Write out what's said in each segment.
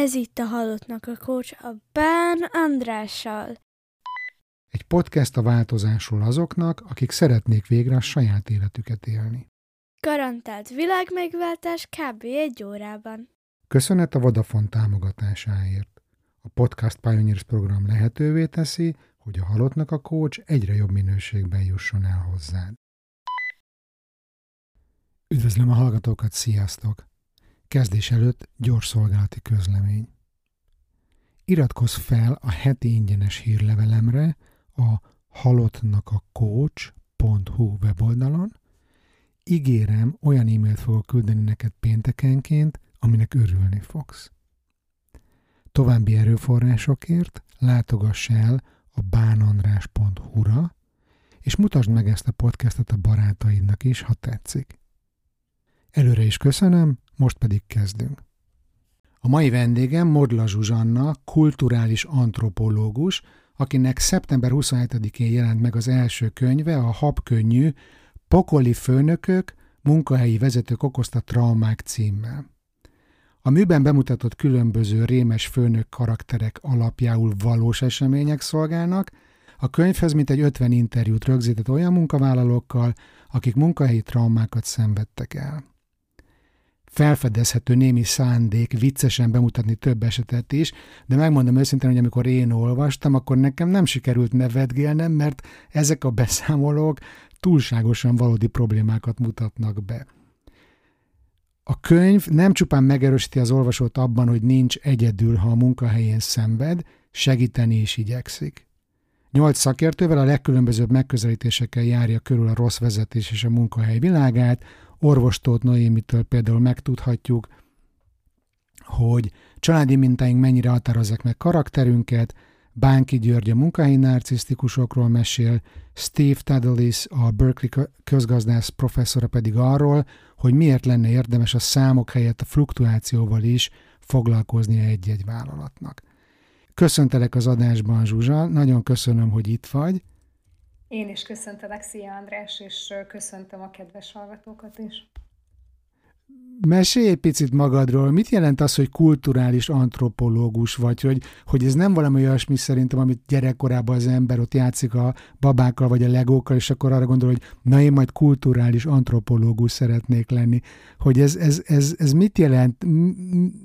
Ez itt a Halottnak a Coach a Bán Andrással. Egy podcast a változásról azoknak, akik szeretnék végre a saját életüket élni. Garantált világmegváltás kb. egy órában. Köszönet a Vodafone támogatásáért. A Podcast Pioneers program lehetővé teszi, hogy a Halottnak a Coach egyre jobb minőségben jusson el hozzád. Üdvözlöm a hallgatókat, sziasztok! Kezdés előtt gyors szolgálati közlemény. Iratkozz fel a heti ingyenes hírlevelemre a halottnak a coach.hu weboldalon. Ígérem, olyan e-mailt fogok küldeni neked péntekenként, aminek örülni fogsz. További erőforrásokért látogass el a bánandrás.hu-ra, és mutasd meg ezt a podcastot a barátaidnak is, ha tetszik. Előre is köszönöm, most pedig kezdünk. A mai vendégem Modla Zsuzsanna, kulturális antropológus, akinek szeptember 27-én jelent meg az első könyve, a habkönnyű Pokoli főnökök, munkahelyi vezetők okozta traumák címmel. A műben bemutatott különböző rémes főnök karakterek alapjául valós események szolgálnak, a könyvhez mintegy 50 interjút rögzített olyan munkavállalókkal, akik munkahelyi traumákat szenvedtek el felfedezhető némi szándék viccesen bemutatni több esetet is, de megmondom őszintén, hogy amikor én olvastam, akkor nekem nem sikerült nevetgélnem, mert ezek a beszámolók túlságosan valódi problémákat mutatnak be. A könyv nem csupán megerősíti az olvasót abban, hogy nincs egyedül, ha a munkahelyén szenved, segíteni is igyekszik. Nyolc szakértővel a legkülönbözőbb megközelítésekkel járja körül a rossz vezetés és a munkahely világát, orvostót Noémitől például megtudhatjuk, hogy családi mintáink mennyire határozzák meg karakterünket, Bánki György a munkahelyi narcisztikusokról mesél, Steve Tadelis, a Berkeley közgazdász professzora pedig arról, hogy miért lenne érdemes a számok helyett a fluktuációval is foglalkoznia egy-egy vállalatnak. Köszöntelek az adásban, Zsuzsa, nagyon köszönöm, hogy itt vagy. Én is köszöntelek, szia András, és köszöntöm a kedves hallgatókat is. Mesélj egy picit magadról, mit jelent az, hogy kulturális antropológus vagy, hogy, hogy ez nem valami olyasmi szerintem, amit gyerekkorában az ember ott játszik a babákkal vagy a legókkal, és akkor arra gondol, hogy na én majd kulturális antropológus szeretnék lenni. Hogy ez, ez, ez, ez mit jelent,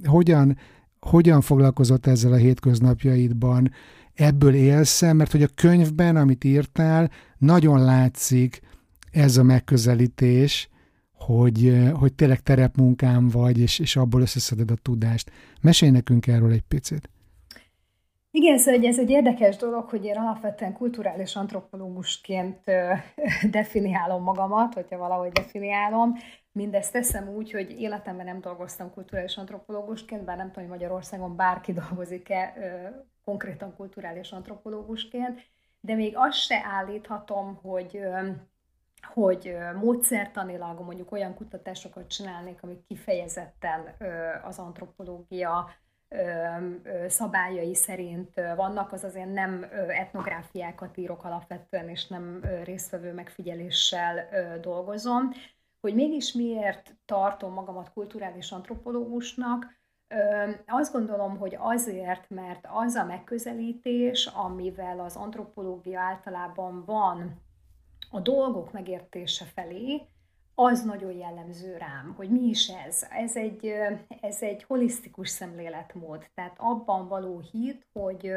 hogyan, hogyan foglalkozott ezzel a hétköznapjaidban, ebből élsz mert hogy a könyvben, amit írtál, nagyon látszik ez a megközelítés, hogy, hogy tényleg terepmunkám vagy, és, és abból összeszeded a tudást. Mesélj nekünk erről egy picit. Igen, szóval ez egy érdekes dolog, hogy én alapvetően kulturális antropológusként definiálom magamat, hogyha valahogy definiálom. Mindezt teszem úgy, hogy életemben nem dolgoztam kulturális antropológusként, bár nem tudom, hogy Magyarországon bárki dolgozik-e konkrétan kulturális antropológusként, de még azt se állíthatom, hogy hogy módszertanilag mondjuk olyan kutatásokat csinálnék, amik kifejezetten az antropológia szabályai szerint vannak, az azért nem etnográfiákat írok alapvetően, és nem résztvevő megfigyeléssel dolgozom. Hogy mégis miért tartom magamat kulturális antropológusnak, azt gondolom, hogy azért, mert az a megközelítés, amivel az antropológia általában van a dolgok megértése felé, az nagyon jellemző rám, hogy mi is ez. Ez egy, ez egy holisztikus szemléletmód, tehát abban való hit, hogy,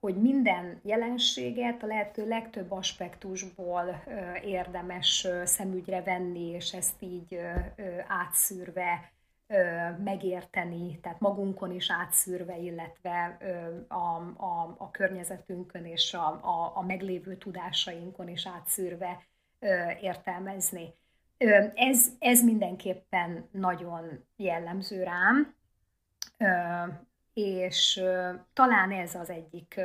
hogy minden jelenséget a lehető legtöbb aspektusból érdemes szemügyre venni, és ezt így átszűrve megérteni, tehát magunkon is átszűrve, illetve a, a, a környezetünkön és a, a, a meglévő tudásainkon is átszűrve értelmezni. Ez, ez mindenképpen nagyon jellemző rám, és talán ez az egyik,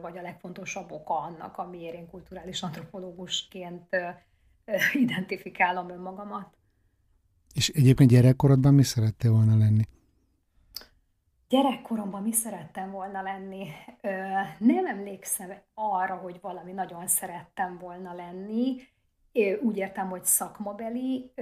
vagy a legfontosabb oka annak, amiért én kulturális antropológusként identifikálom önmagamat. És egyébként gyerekkorodban mi szerettél volna lenni? Gyerekkoromban mi szerettem volna lenni? Nem emlékszem arra, hogy valami nagyon szerettem volna lenni. Úgy értem, hogy szakmabeli,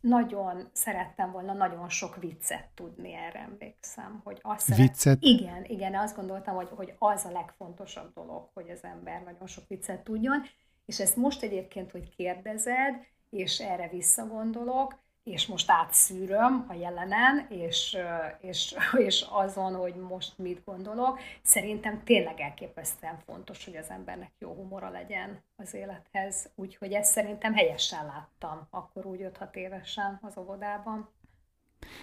nagyon szerettem volna nagyon sok viccet tudni, erre emlékszem. Hogy azt szeret... Viccet? Igen, igen, azt gondoltam, hogy, hogy az a legfontosabb dolog, hogy az ember nagyon sok viccet tudjon, és ezt most egyébként, hogy kérdezed, és erre visszagondolok, és most átszűröm a jelenen, és, és, és azon, hogy most mit gondolok, szerintem tényleg elképesztően fontos, hogy az embernek jó humora legyen az élethez. Úgyhogy ezt szerintem helyesen láttam, akkor úgy 5-6 évesen az óvodában.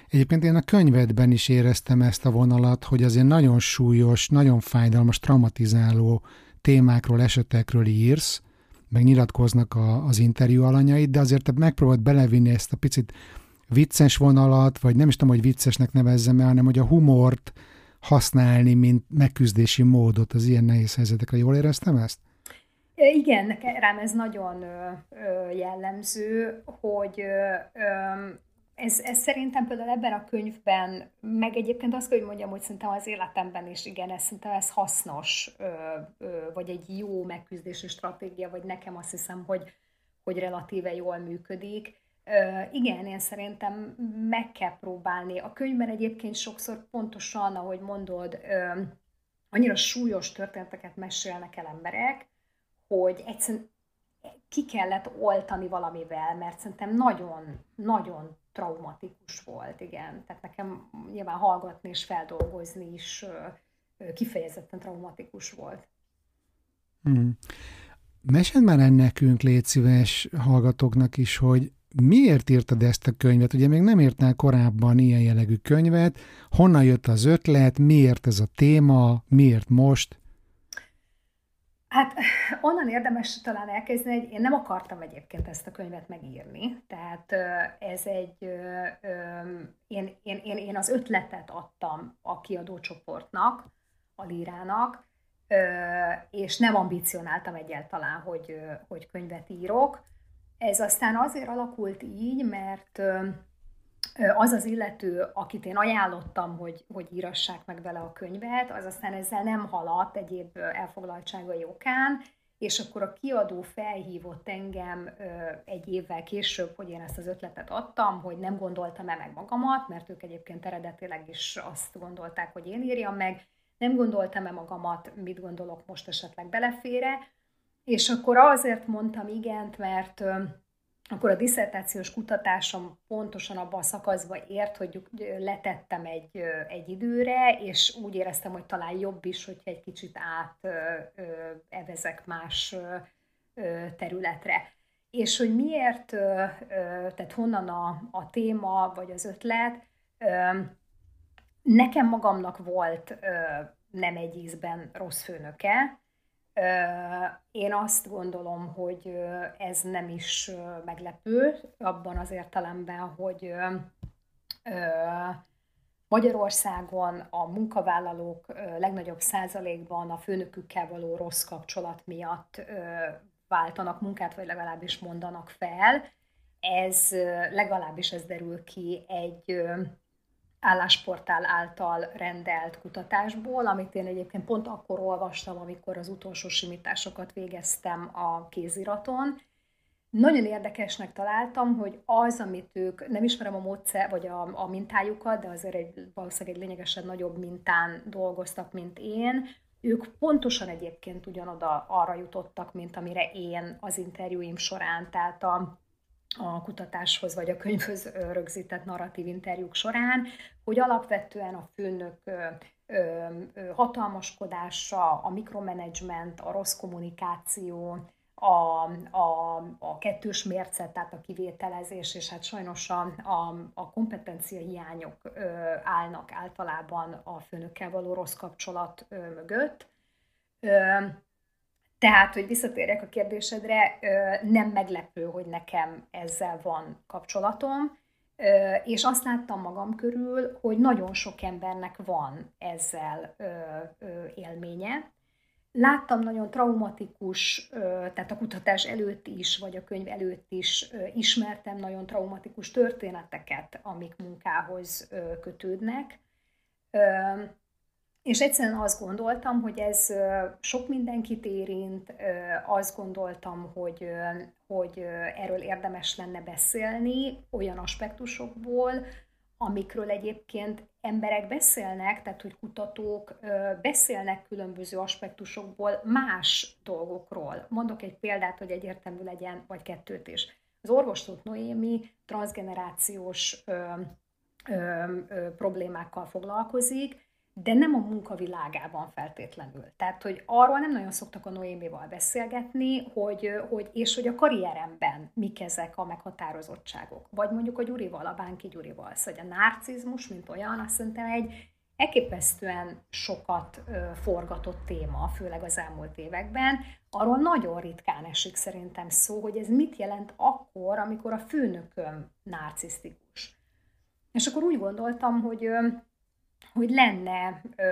Egyébként én a könyvedben is éreztem ezt a vonalat, hogy azért nagyon súlyos, nagyon fájdalmas, traumatizáló témákról, esetekről írsz, meg nyilatkoznak a, az interjú alanyait, de azért te megpróbáld belevinni ezt a picit vicces vonalat, vagy nem is tudom, hogy viccesnek nevezzem el, hanem hogy a humort használni, mint megküzdési módot az ilyen nehéz helyzetekre. Jól éreztem ezt? Igen, rám ez nagyon jellemző, hogy ez, ez szerintem például ebben a könyvben, meg egyébként azt kell, hogy mondjam, hogy szerintem az életemben is igen, ez szerintem ez hasznos, ö, ö, vagy egy jó megküzdési stratégia, vagy nekem azt hiszem, hogy, hogy relatíve jól működik. Ö, igen, én szerintem meg kell próbálni. A könyvben egyébként sokszor pontosan, ahogy mondod, ö, annyira súlyos történeteket mesélnek el emberek, hogy egyszerűen ki kellett oltani valamivel, mert szerintem nagyon, nagyon traumatikus volt, igen. Tehát nekem nyilván hallgatni és feldolgozni is kifejezetten traumatikus volt. Hmm. Mesed már nekünk, légy szíves hallgatóknak is, hogy miért írtad ezt a könyvet? Ugye még nem írtál korábban ilyen jellegű könyvet. Honnan jött az ötlet? Miért ez a téma? Miért most? Hát onnan érdemes talán elkezdeni, hogy én nem akartam egyébként ezt a könyvet megírni. Tehát ez egy, én, én, én, én az ötletet adtam a kiadócsoportnak, a lírának, és nem ambicionáltam egyáltalán, hogy, hogy könyvet írok. Ez aztán azért alakult így, mert az az illető, akit én ajánlottam, hogy, hogy írassák meg vele a könyvet, az aztán ezzel nem haladt egyéb elfoglaltságai okán, és akkor a kiadó felhívott engem egy évvel később, hogy én ezt az ötletet adtam, hogy nem gondoltam-e meg magamat, mert ők egyébként eredetileg is azt gondolták, hogy én írjam meg, nem gondoltam-e magamat, mit gondolok most esetleg belefére, és akkor azért mondtam igent, mert akkor a diszertációs kutatásom pontosan abban a szakaszban ért, hogy letettem egy, egy időre, és úgy éreztem, hogy talán jobb is, hogyha egy kicsit evezek más területre. És hogy miért, tehát honnan a, a téma, vagy az ötlet, nekem magamnak volt nem egy ízben rossz főnöke, én azt gondolom, hogy ez nem is meglepő abban az értelemben, hogy Magyarországon a munkavállalók legnagyobb százalékban a főnökükkel való rossz kapcsolat miatt váltanak munkát, vagy legalábbis mondanak fel. Ez legalábbis ez derül ki egy állásportál által rendelt kutatásból, amit én egyébként pont akkor olvastam, amikor az utolsó simításokat végeztem a kéziraton. Nagyon érdekesnek találtam, hogy az, amit ők, nem ismerem a módszer, vagy a, a mintájukat, de azért egy, valószínűleg egy lényegesen nagyobb mintán dolgoztak, mint én, ők pontosan egyébként ugyanoda arra jutottak, mint amire én az interjúim során, tehát a a kutatáshoz vagy a könyvhöz rögzített narratív interjúk során, hogy alapvetően a főnök hatalmaskodása, a mikromanagement, a rossz kommunikáció, a, a, a kettős mérce, tehát a kivételezés, és hát sajnos a, a, a kompetencia hiányok ö, állnak általában a főnökkel való rossz kapcsolat ö, mögött. Ö, tehát, hogy visszatérjek a kérdésedre, nem meglepő, hogy nekem ezzel van kapcsolatom, és azt láttam magam körül, hogy nagyon sok embernek van ezzel élménye. Láttam nagyon traumatikus, tehát a kutatás előtt is, vagy a könyv előtt is ismertem nagyon traumatikus történeteket, amik munkához kötődnek és egyszerűen azt gondoltam, hogy ez sok mindenkit érint, azt gondoltam, hogy, hogy erről érdemes lenne beszélni olyan aspektusokból, amikről egyébként emberek beszélnek, tehát hogy kutatók beszélnek különböző aspektusokból más dolgokról. Mondok egy példát, hogy egyértelmű legyen, vagy kettőt is. Az orvostót Noémi transgenerációs ö, ö, ö, problémákkal foglalkozik, de nem a munkavilágában feltétlenül. Tehát, hogy arról nem nagyon szoktak a Noémival beszélgetni, hogy, hogy, és hogy a karrieremben mik ezek a meghatározottságok. Vagy mondjuk a Gyurival, a Bánki Gyurival. Szóval a narcizmus, mint olyan, azt szerintem egy elképesztően sokat forgatott téma, főleg az elmúlt években. Arról nagyon ritkán esik szerintem szó, hogy ez mit jelent akkor, amikor a főnököm narcisztikus. És akkor úgy gondoltam, hogy hogy lenne, ö,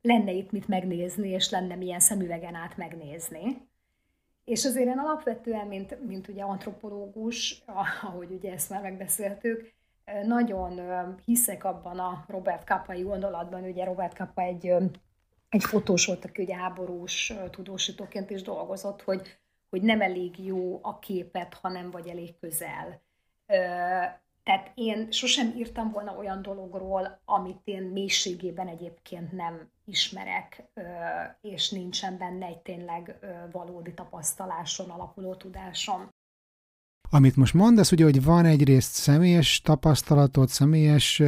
lenne itt mit megnézni, és lenne milyen szemüvegen át megnézni. És azért én alapvetően, mint, mint ugye antropológus, ahogy ugye ezt már megbeszéltük, nagyon hiszek abban a Robert Kappai gondolatban, ugye Robert Kappa egy, egy fotós volt, aki ugye háborús tudósítóként is dolgozott, hogy, hogy nem elég jó a képet, hanem vagy elég közel. Tehát én sosem írtam volna olyan dologról, amit én mélységében egyébként nem ismerek, és nincsen benne egy tényleg valódi tapasztaláson alapuló tudásom. Amit most mondasz, ugye, hogy van egyrészt személyes tapasztalatod, személyes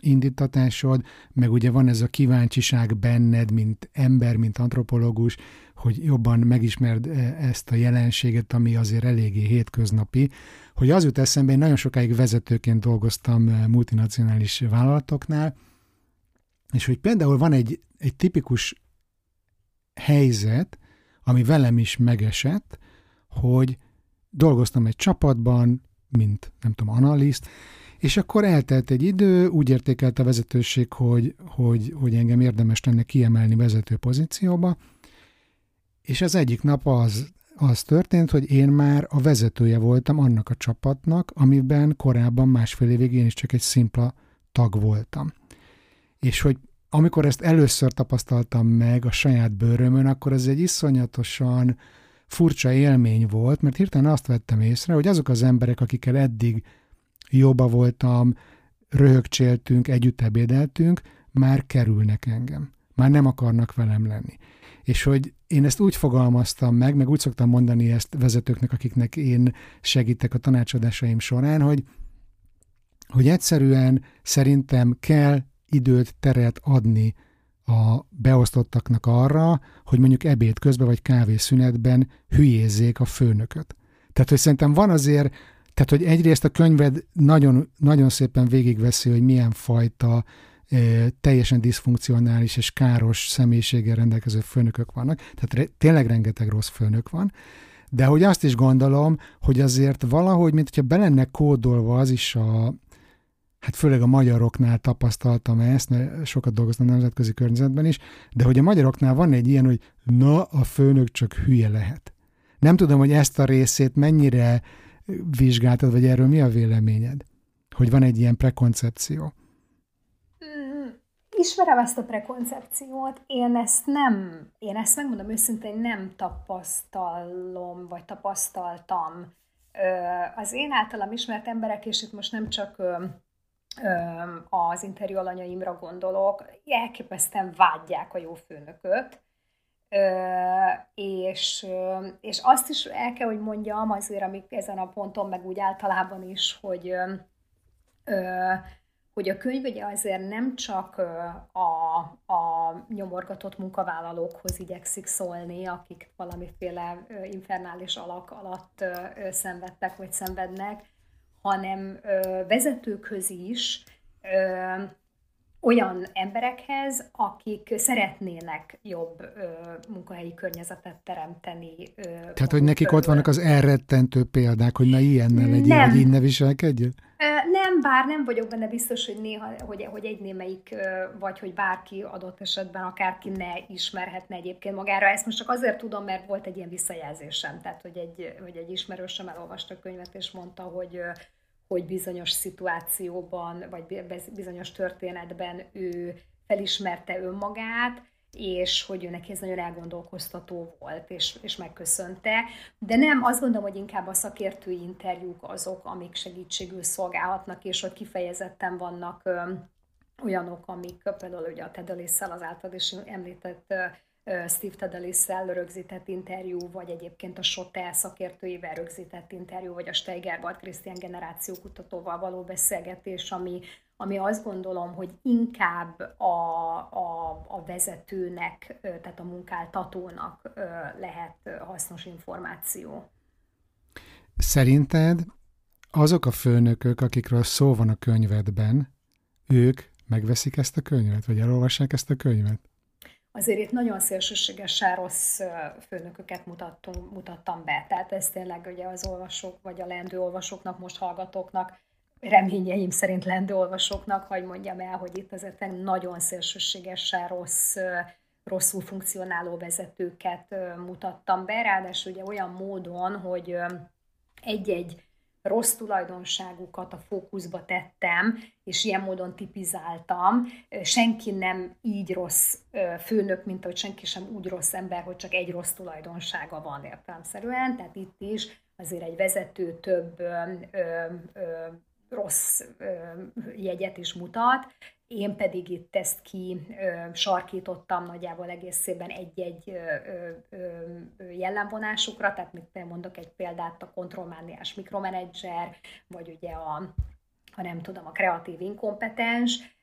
indítatásod, meg ugye van ez a kíváncsiság benned, mint ember, mint antropológus, hogy jobban megismerd ezt a jelenséget, ami azért eléggé hétköznapi, hogy az jut eszembe, én nagyon sokáig vezetőként dolgoztam multinacionális vállalatoknál, és hogy például van egy, egy tipikus helyzet, ami velem is megesett, hogy dolgoztam egy csapatban, mint nem tudom, analiszt, és akkor eltelt egy idő, úgy értékelte a vezetőség, hogy, hogy, hogy engem érdemes lenne kiemelni vezető pozícióba, és az egyik nap az, az történt, hogy én már a vezetője voltam annak a csapatnak, amiben korábban másfél évig én is csak egy szimpla tag voltam. És hogy amikor ezt először tapasztaltam meg a saját bőrömön, akkor ez egy iszonyatosan furcsa élmény volt, mert hirtelen azt vettem észre, hogy azok az emberek, akikkel eddig jobba voltam, röhögcséltünk, együtt ebédeltünk, már kerülnek engem. Már nem akarnak velem lenni. És hogy én ezt úgy fogalmaztam meg, meg úgy szoktam mondani ezt vezetőknek, akiknek én segítek a tanácsadásaim során, hogy, hogy egyszerűen szerintem kell időt, teret adni a beosztottaknak arra, hogy mondjuk ebéd közben vagy kávészünetben hülyézzék a főnököt. Tehát, hogy szerintem van azért, tehát, hogy egyrészt a könyved nagyon, nagyon szépen végigveszi, hogy milyen fajta teljesen diszfunkcionális és káros személyiséggel rendelkező főnökök vannak, tehát re, tényleg rengeteg rossz főnök van, de hogy azt is gondolom, hogy azért valahogy, mint hogyha be lenne kódolva az is a, hát főleg a magyaroknál tapasztaltam ezt, mert sokat dolgoztam nemzetközi környezetben is, de hogy a magyaroknál van egy ilyen, hogy na, a főnök csak hülye lehet. Nem tudom, hogy ezt a részét mennyire vizsgáltad, vagy erről mi a véleményed? Hogy van egy ilyen prekoncepció? Ismerem ezt a prekoncepciót, én ezt nem, én ezt megmondom őszintén, nem tapasztalom, vagy tapasztaltam. Az én általam ismert emberek, és itt most nem csak az interjú alanyaimra gondolok, elképesztően vágyják a jó főnököt, és, és azt is el kell, hogy mondjam azért, amik ezen a ponton, meg úgy általában is, hogy, hogy a könyv ugye azért nem csak a, a nyomorgatott munkavállalókhoz igyekszik szólni, akik valamiféle infernális alak alatt szenvedtek vagy szenvednek, hanem vezetőkhöz is, olyan emberekhez, akik szeretnének jobb ö, munkahelyi környezetet teremteni. Ö, Tehát, hogy nekik ott vannak az elrettentő példák, hogy na ilyennel legyél, nem. vagy így ne viselkedjél? Nem, bár nem vagyok benne biztos, hogy néha, hogy, hogy egy némelyik, vagy hogy bárki adott esetben akárki ne ismerhetne egyébként magára. Ezt most csak azért tudom, mert volt egy ilyen visszajelzésem, tehát hogy egy, hogy egy ismerősöm elolvasta a könyvet, és mondta, hogy hogy bizonyos szituációban, vagy bizonyos történetben ő felismerte önmagát, és hogy ő neki ez nagyon elgondolkoztató volt, és, és megköszönte. De nem, azt gondolom, hogy inkább a szakértői interjúk azok, amik segítségül szolgálhatnak, és hogy kifejezetten vannak ö, olyanok, amik például ugye a Tedelésszel az által is említett Steve Tadelisszel rögzített interjú, vagy egyébként a SOTE szakértőivel rögzített interjú, vagy a Steigerbart Krisztián generációkutatóval való beszélgetés, ami, ami azt gondolom, hogy inkább a, a, a vezetőnek, tehát a munkáltatónak lehet hasznos információ. Szerinted azok a főnökök, akikről szó van a könyvedben, ők megveszik ezt a könyvet, vagy elolvassák ezt a könyvet? Azért itt nagyon szélsőségesen rossz főnököket mutattunk, mutattam be. Tehát ez tényleg ugye az olvasók, vagy a lendő olvasóknak, most hallgatóknak, reményeim szerint lendő olvasóknak, hogy mondjam el, hogy itt azért nagyon szélsőségesen rossz, rosszul funkcionáló vezetőket mutattam be, ráadásul ugye olyan módon, hogy egy-egy rossz tulajdonságukat a fókuszba tettem, és ilyen módon tipizáltam. Senki nem így rossz főnök, mint hogy senki sem úgy rossz ember, hogy csak egy rossz tulajdonsága van értelemszerűen. Tehát itt is azért egy vezető több ö, ö, ö, jegyet is mutat, én pedig itt ezt ki ö, sarkítottam nagyjából egészében egy-egy jellemvonásukra, tehát mit mondok egy példát, a kontrollmániás mikromenedzser, vagy ugye a, ha nem tudom, a kreatív inkompetens,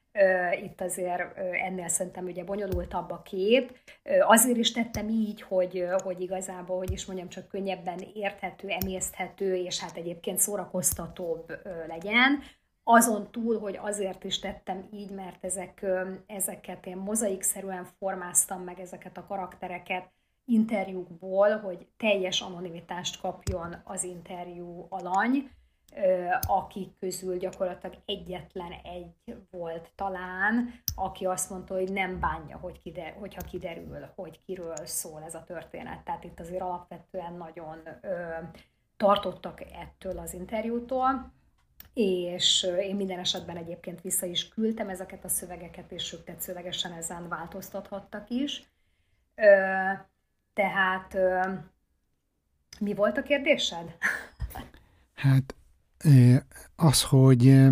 itt azért ennél szerintem ugye bonyolultabb a kép. Azért is tettem így, hogy, hogy igazából, hogy is mondjam, csak könnyebben érthető, emészthető, és hát egyébként szórakoztatóbb legyen. Azon túl, hogy azért is tettem így, mert ezek, ezeket én mozaikszerűen formáztam meg ezeket a karaktereket interjúkból, hogy teljes anonimitást kapjon az interjú alany, akik közül gyakorlatilag egyetlen egy volt talán, aki azt mondta, hogy nem bánja, hogy kider, hogyha kiderül, hogy kiről szól ez a történet. Tehát itt azért alapvetően nagyon ö, tartottak ettől az interjútól, és én minden esetben egyébként vissza is küldtem ezeket a szövegeket, és ők tetszőlegesen ezen változtathattak is. Tehát mi volt a kérdésed? Hát az, hogy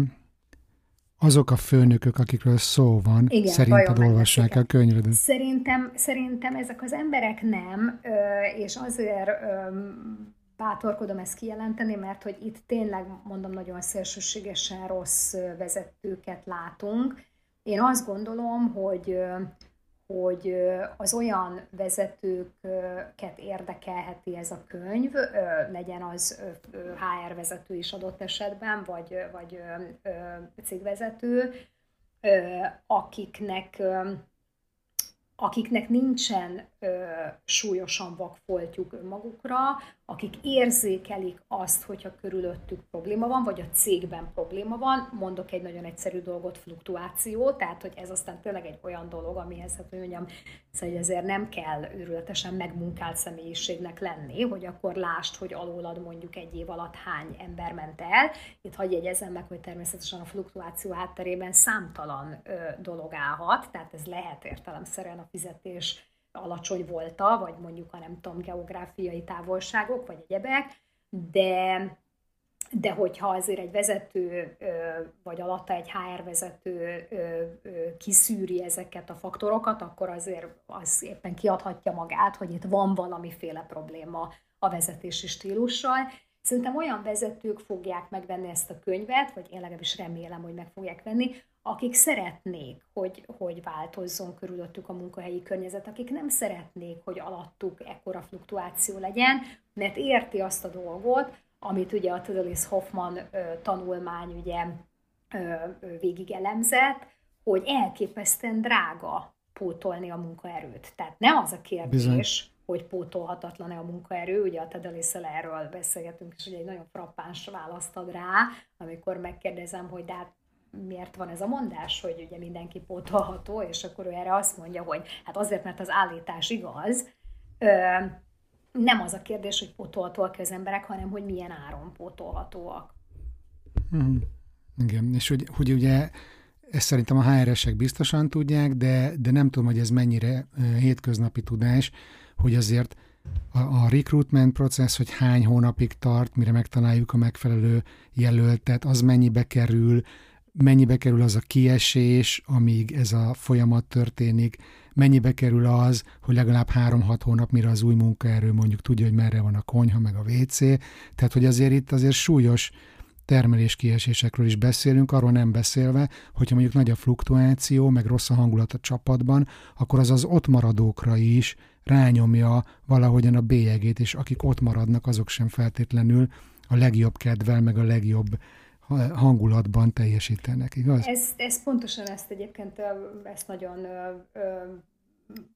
azok a főnökök, akikről szó van, Igen, szerinted olvassák a könyvedet? Szerintem, szerintem ezek az emberek nem, és azért bátorkodom ezt kijelenteni, mert hogy itt tényleg, mondom, nagyon szélsőségesen rossz vezetőket látunk. Én azt gondolom, hogy hogy az olyan vezetőket érdekelheti ez a könyv, legyen az HR vezető is adott esetben, vagy, vagy cégvezető, akiknek akiknek nincsen ö, súlyosan vakfoltjuk önmagukra, akik érzékelik azt, hogyha körülöttük probléma van, vagy a cégben probléma van. Mondok egy nagyon egyszerű dolgot, fluktuáció, tehát hogy ez aztán tényleg egy olyan dolog, amihez, hát hogy mondjam, szóval azért nem kell őrületesen megmunkált személyiségnek lenni, hogy akkor lást, hogy alólad mondjuk egy év alatt hány ember ment el. Itt hagyj jegyezem meg, hogy természetesen a fluktuáció hátterében számtalan ö, dolog állhat, tehát ez lehet értelemszerűen a fizetés alacsony volta, vagy mondjuk a nem tudom, geográfiai távolságok, vagy egyebek, de, de hogyha azért egy vezető, vagy alatta egy HR vezető kiszűri ezeket a faktorokat, akkor azért az éppen kiadhatja magát, hogy itt van valamiféle probléma a vezetési stílussal. Szerintem olyan vezetők fogják megvenni ezt a könyvet, vagy én legalábbis remélem, hogy meg fogják venni, akik szeretnék, hogy, hogy változzon körülöttük a munkahelyi környezet, akik nem szeretnék, hogy alattuk ekkora fluktuáció legyen, mert érti azt a dolgot, amit ugye a Tödelis Hoffman ö, tanulmány ugye ö, végig elemzett, hogy elképesztően drága pótolni a munkaerőt. Tehát nem az a kérdés, Bizony. hogy pótolhatatlan-e a munkaerő, ugye a Tedeliszel erről beszélgetünk, és ugye egy nagyon frappáns választ ad rá, amikor megkérdezem, hogy de hát miért van ez a mondás, hogy ugye mindenki pótolható, és akkor ő erre azt mondja, hogy hát azért, mert az állítás igaz, nem az a kérdés, hogy pótolhatóak az emberek, hanem hogy milyen áron pótolhatóak. Mm. Igen, és hogy, hogy ugye ezt szerintem a HRS-ek biztosan tudják, de, de nem tudom, hogy ez mennyire hétköznapi tudás, hogy azért a, a recruitment process, hogy hány hónapig tart, mire megtaláljuk a megfelelő jelöltet, az mennyibe kerül, mennyibe kerül az a kiesés, amíg ez a folyamat történik, mennyibe kerül az, hogy legalább három-hat hónap, mire az új munkaerő mondjuk tudja, hogy merre van a konyha, meg a WC. Tehát, hogy azért itt azért súlyos termeléskiesésekről is beszélünk, arról nem beszélve, hogyha mondjuk nagy a fluktuáció, meg rossz a hangulat a csapatban, akkor az az ott maradókra is rányomja valahogyan a bélyegét, és akik ott maradnak, azok sem feltétlenül a legjobb kedvel, meg a legjobb hangulatban teljesítenek, igaz? Ez, ez pontosan ezt egyébként, ezt nagyon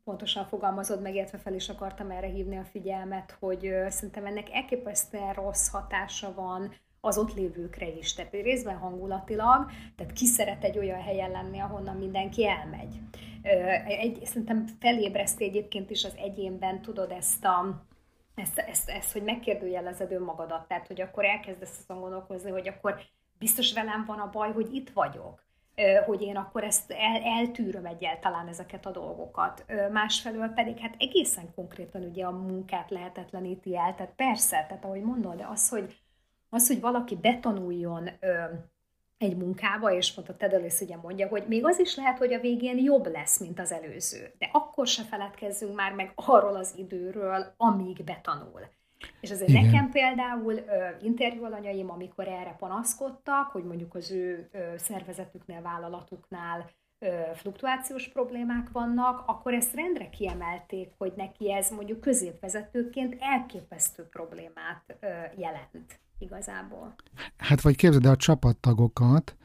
pontosan fogalmazod meg, illetve fel is akartam erre hívni a figyelmet, hogy szerintem ennek elképesztően rossz hatása van az ott lévőkre is. Tehát részben hangulatilag, tehát ki szeret egy olyan helyen lenni, ahonnan mindenki elmegy. Egy, szerintem felébreszti egyébként is az egyénben, tudod, ezt a, ezt, ezt, ezt, hogy megkérdőjelezed önmagadat, tehát hogy akkor elkezdesz azon gondolkozni, hogy akkor biztos velem van a baj, hogy itt vagyok, hogy én akkor ezt el, eltűröm egyáltalán ezeket a dolgokat. Másfelől pedig hát egészen konkrétan ugye a munkát lehetetleníti el, tehát persze, tehát ahogy mondod, de az, hogy az, hogy valaki betanuljon egy munkába, és pont a Tedelis ugye mondja, hogy még az is lehet, hogy a végén jobb lesz, mint az előző. De akkor se feledkezzünk már meg arról az időről, amíg betanul. És azért Igen. nekem például ö, interjúalanyaim, amikor erre panaszkodtak, hogy mondjuk az ő ö, szervezetüknél, vállalatuknál ö, fluktuációs problémák vannak, akkor ezt rendre kiemelték, hogy neki ez mondjuk középvezetőként elképesztő problémát ö, jelent igazából. Hát vagy képzeld el a csapattagokat,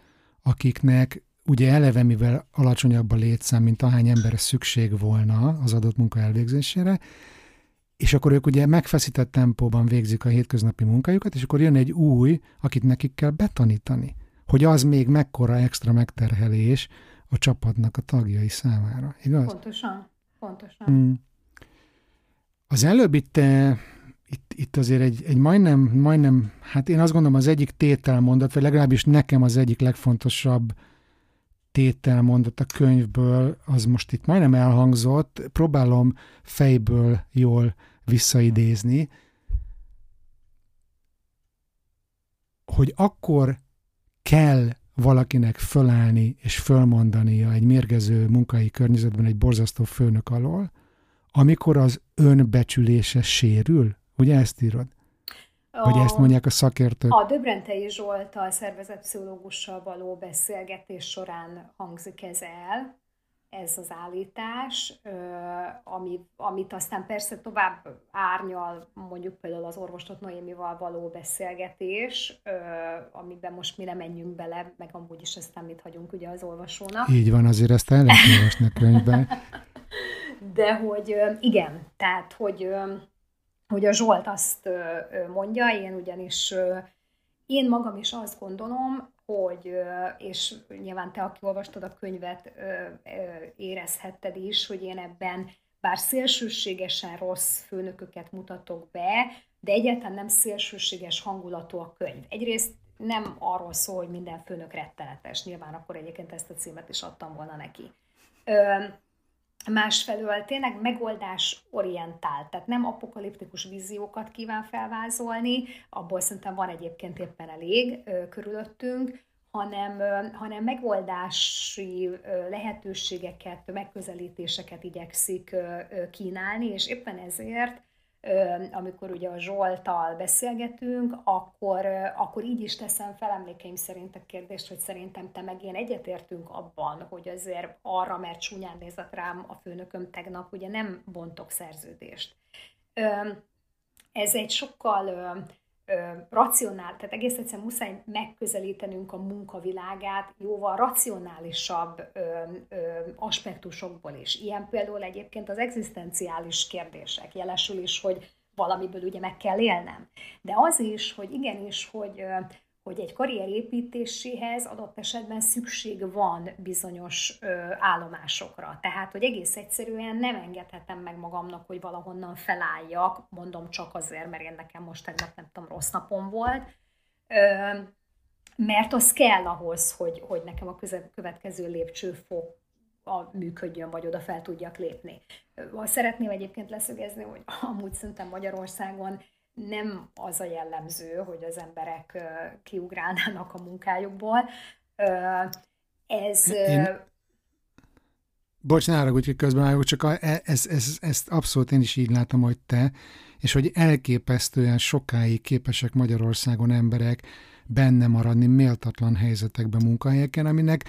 akiknek ugye eleve, mivel alacsonyabb a létszám, mint ahány emberre szükség volna az adott munka elvégzésére, és akkor ők ugye megfeszített tempóban végzik a hétköznapi munkájukat, és akkor jön egy új, akit nekik kell betanítani, hogy az még mekkora extra megterhelés a csapatnak a tagjai számára, igaz? Pontosan, pontosan. Hmm. Az előbb te itt, itt azért egy, egy majdnem, majdnem, hát én azt gondolom az egyik tételmondat, vagy legalábbis nekem az egyik legfontosabb tételmondat a könyvből, az most itt majdnem elhangzott, próbálom fejből jól visszaidézni, hogy akkor kell valakinek fölállni és fölmondania egy mérgező munkai környezetben egy borzasztó főnök alól, amikor az önbecsülése sérül, Ugye ezt írod? Vagy a, ezt mondják a szakértők? A Döbrentei Zsoltal szervezetpszichológussal való beszélgetés során hangzik ez el, ez az állítás, ami, amit aztán persze tovább árnyal mondjuk például az orvostot Noémival való beszélgetés, amiben most mi nem menjünk bele, meg amúgy is aztán mit hagyunk ugye az olvasónak. Így van, azért ezt el lehet olvasni a könyvben. De hogy igen, tehát hogy hogy a Zsolt azt mondja, én ugyanis én magam is azt gondolom, hogy, és nyilván te, aki olvastad a könyvet, érezhetted is, hogy én ebben bár szélsőségesen rossz főnököket mutatok be, de egyáltalán nem szélsőséges hangulatú a könyv. Egyrészt nem arról szól, hogy minden főnök rettenetes, nyilván akkor egyébként ezt a címet is adtam volna neki másfelől tényleg megoldás orientált, tehát nem apokaliptikus víziókat kíván felvázolni, abból szerintem van egyébként éppen elég ö, körülöttünk, hanem, ö, hanem megoldási ö, lehetőségeket, megközelítéseket igyekszik kínálni, és éppen ezért amikor ugye a Zsoltal beszélgetünk, akkor, akkor így is teszem fel emlékeim szerint a kérdést, hogy szerintem te meg én egyetértünk abban, hogy azért arra, mert csúnyán nézett rám a főnököm tegnap, ugye nem bontok szerződést. Ez egy sokkal racionál, tehát egész egyszerűen muszáj megközelítenünk a munkavilágát jóval racionálisabb ö, ö, aspektusokból is. Ilyen például egyébként az egzisztenciális kérdések, jelesül is, hogy valamiből ugye meg kell élnem. De az is, hogy igenis, hogy hogy egy karrier építéséhez adott esetben szükség van bizonyos ö, állomásokra. Tehát, hogy egész egyszerűen nem engedhetem meg magamnak, hogy valahonnan felálljak, mondom csak azért, mert én nekem most tegnap nem tudom, rossz napom volt, ö, mert az kell ahhoz, hogy, hogy nekem a következő lépcsőfok a működjön, vagy oda fel tudjak lépni. Szeretném egyébként leszögezni, hogy amúgy szerintem Magyarországon nem az a jellemző, hogy az emberek kiugrálnának a munkájukból. Ez... Én... Bocs, ne haragudj, hogy közben csak a, e, ez, ez, ezt abszolút én is így látom, hogy te, és hogy elképesztően sokáig képesek Magyarországon emberek benne maradni méltatlan helyzetekben, munkahelyeken, aminek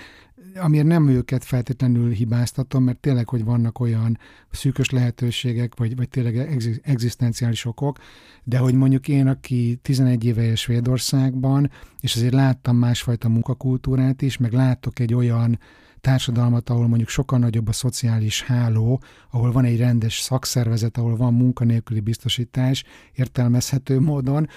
amiért nem őket feltétlenül hibáztatom, mert tényleg, hogy vannak olyan szűkös lehetőségek, vagy, vagy tényleg egzisztenciális okok, de hogy mondjuk én, aki 11 éve Svédországban, és azért láttam másfajta munkakultúrát is, meg látok egy olyan társadalmat, ahol mondjuk sokkal nagyobb a szociális háló, ahol van egy rendes szakszervezet, ahol van munkanélküli biztosítás értelmezhető módon,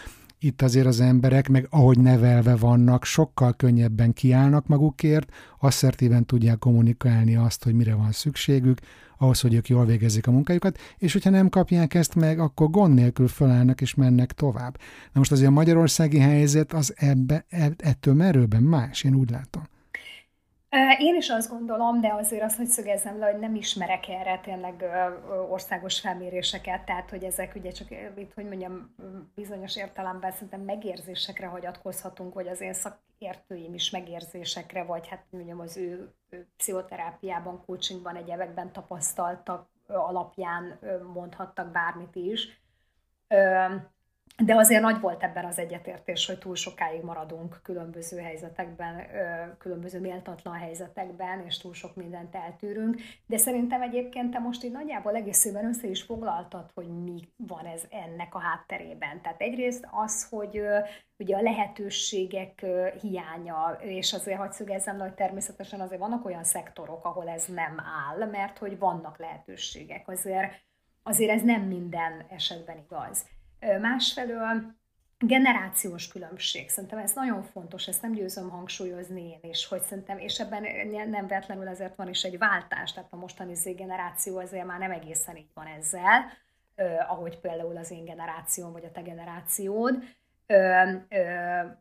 itt azért az emberek, meg ahogy nevelve vannak, sokkal könnyebben kiállnak magukért, asszertíven tudják kommunikálni azt, hogy mire van szükségük, ahhoz, hogy ők jól végezzék a munkájukat, és hogyha nem kapják ezt meg, akkor gond nélkül fölállnak és mennek tovább. Na most azért a magyarországi helyzet az ebbe, e, ettől merőben más, én úgy látom. Én is azt gondolom, de azért azt, hogy szögezzem le, hogy nem ismerek erre tényleg országos felméréseket, tehát hogy ezek ugye csak hogy mondjam, bizonyos értelemben szerintem megérzésekre hagyatkozhatunk, vagy az én szakértőim is megérzésekre, vagy hát mondjam az ő, ő pszichoterápiában, coachingban, egyebekben tapasztaltak alapján mondhattak bármit is de azért nagy volt ebben az egyetértés, hogy túl sokáig maradunk különböző helyzetekben, különböző méltatlan helyzetekben, és túl sok mindent eltűrünk. De szerintem egyébként te most így nagyjából egészében össze is foglaltad, hogy mi van ez ennek a hátterében. Tehát egyrészt az, hogy ugye a lehetőségek hiánya, és azért hagyd szögezzem, hogy természetesen azért vannak olyan szektorok, ahol ez nem áll, mert hogy vannak lehetőségek. Azért, azért ez nem minden esetben igaz. Másfelől generációs különbség. Szerintem ez nagyon fontos, ezt nem győzöm hangsúlyozni én is, hogy szerintem, és ebben nem vetlenül ezért van is egy váltás, tehát a mostani Z generáció azért már nem egészen így van ezzel, ahogy például az én generációm, vagy a te generációd,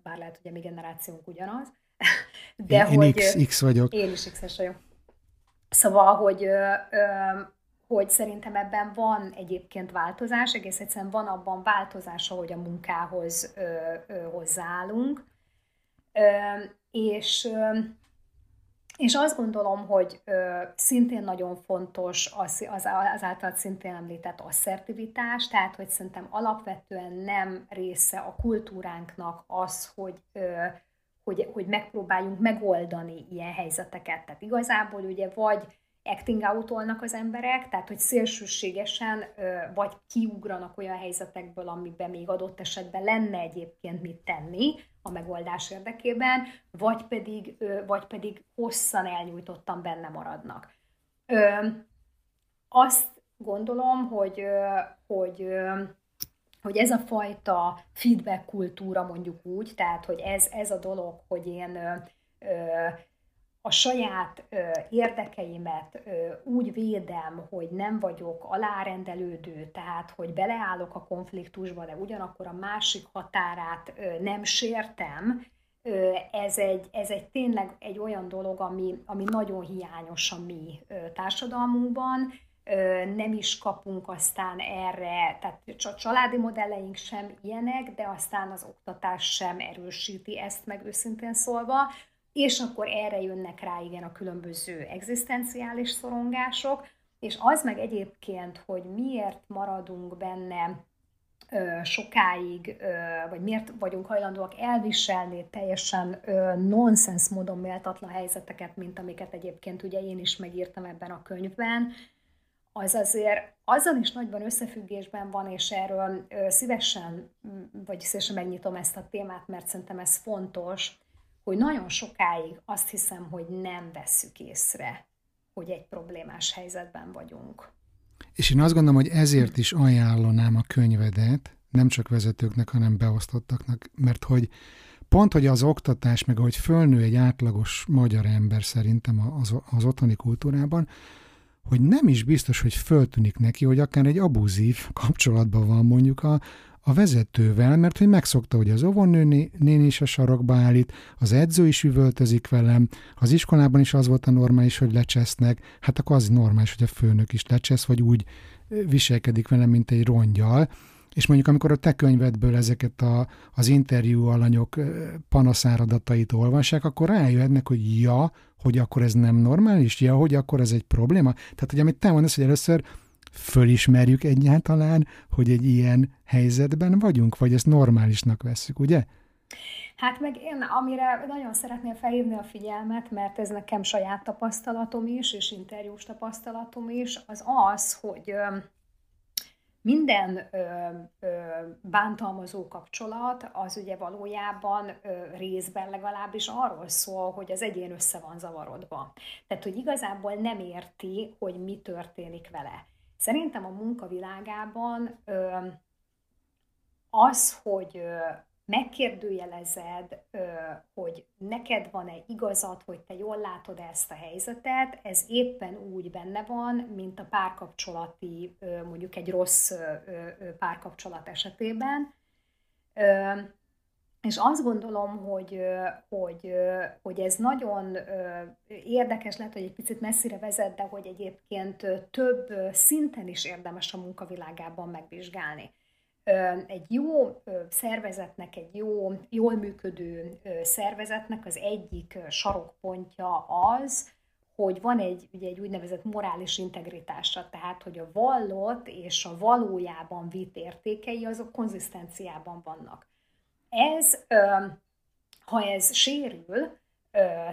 bár lehet, hogy a mi generációnk ugyanaz, de én, hogy... Én X, X vagyok. Én is X-es vagyok. Szóval, hogy hogy szerintem ebben van egyébként változás, egész egyszerűen van abban változás, ahogy a munkához ö, ö, hozzáállunk. Ö, és, ö, és azt gondolom, hogy ö, szintén nagyon fontos az, az, az által szintén említett asszertivitás, tehát hogy szerintem alapvetően nem része a kultúránknak az, hogy ö, hogy, hogy megpróbáljunk megoldani ilyen helyzeteket. Tehát igazából ugye vagy acting outolnak az emberek, tehát hogy szélsőségesen vagy kiugranak olyan helyzetekből, amiben még adott esetben lenne egyébként mit tenni a megoldás érdekében, vagy pedig, vagy pedig hosszan elnyújtottan benne maradnak. Azt gondolom, hogy, hogy hogy ez a fajta feedback kultúra mondjuk úgy, tehát hogy ez, ez a dolog, hogy én a saját ö, érdekeimet ö, úgy védem, hogy nem vagyok alárendelődő, tehát hogy beleállok a konfliktusba, de ugyanakkor a másik határát ö, nem sértem, ö, ez, egy, ez egy tényleg egy olyan dolog, ami, ami nagyon hiányos a mi ö, társadalmunkban, ö, nem is kapunk aztán erre, tehát a családi modelleink sem ilyenek, de aztán az oktatás sem erősíti ezt meg őszintén szólva, és akkor erre jönnek rá igen a különböző egzisztenciális szorongások, és az meg egyébként, hogy miért maradunk benne sokáig, vagy miért vagyunk hajlandóak elviselni teljesen nonsens módon méltatlan helyzeteket, mint amiket egyébként ugye én is megírtam ebben a könyvben, az azért azzal is nagyban összefüggésben van, és erről szívesen, vagy szívesen megnyitom ezt a témát, mert szerintem ez fontos, hogy nagyon sokáig azt hiszem, hogy nem vesszük észre, hogy egy problémás helyzetben vagyunk. És én azt gondolom, hogy ezért is ajánlanám a könyvedet, nem csak vezetőknek, hanem beosztottaknak, mert hogy pont, hogy az oktatás, meg ahogy fölnő egy átlagos magyar ember szerintem az, az otthoni kultúrában, hogy nem is biztos, hogy föltűnik neki, hogy akár egy abuzív kapcsolatban van mondjuk a, a vezetővel, mert hogy megszokta, hogy az óvónő néni is a sarokba állít, az edző is üvöltözik velem, az iskolában is az volt a normális, hogy lecsesznek, hát akkor az normális, hogy a főnök is lecsesz, vagy úgy viselkedik velem, mint egy rongyal, és mondjuk amikor a te könyvedből ezeket a, az interjú alanyok panaszáradatait olvassák, akkor rájöhetnek, hogy ja, hogy akkor ez nem normális, ja, hogy akkor ez egy probléma. Tehát, hogy amit te mondasz, hogy először fölismerjük egyáltalán, hogy egy ilyen helyzetben vagyunk, vagy ezt normálisnak vesszük, ugye? Hát meg én, amire nagyon szeretném felhívni a figyelmet, mert ez nekem saját tapasztalatom is, és interjús tapasztalatom is, az az, hogy minden ö, ö, bántalmazó kapcsolat az ugye valójában ö, részben legalábbis arról szól, hogy az egyén össze van zavarodva. Tehát, hogy igazából nem érti, hogy mi történik vele. Szerintem a munkavilágában az, hogy megkérdőjelezed, hogy neked van-e igazad, hogy te jól látod ezt a helyzetet, ez éppen úgy benne van, mint a párkapcsolati, mondjuk egy rossz párkapcsolat esetében. És azt gondolom, hogy, hogy, hogy ez nagyon érdekes, lehet, hogy egy picit messzire vezet, de hogy egyébként több szinten is érdemes a munkavilágában megvizsgálni egy jó szervezetnek, egy jó, jól működő szervezetnek az egyik sarokpontja az, hogy van egy, ugye egy úgynevezett morális integritása, tehát hogy a vallott és a valójában vitt értékei azok konzisztenciában vannak. Ez, ha ez sérül,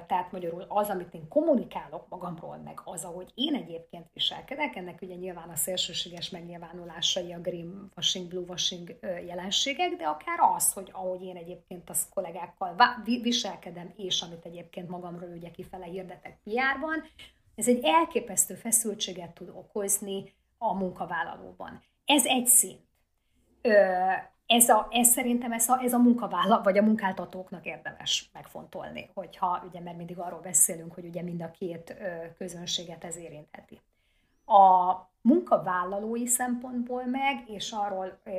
tehát magyarul az, amit én kommunikálok magamról, meg az, ahogy én egyébként viselkedek, ennek ugye nyilván a szélsőséges megnyilvánulásai, a greenwashing, bluewashing jelenségek, de akár az, hogy ahogy én egyébként az kollégákkal viselkedem, és amit egyébként magamról ugye kifele hirdetek PR-ban, ez egy elképesztő feszültséget tud okozni a munkavállalóban. Ez egy szint ez, a, ez szerintem ez a, ez a munkavállalat, vagy a munkáltatóknak érdemes megfontolni, hogyha, ugye, mert mindig arról beszélünk, hogy ugye mind a két közönséget ez érintheti. A munkavállalói szempontból meg, és arról ö,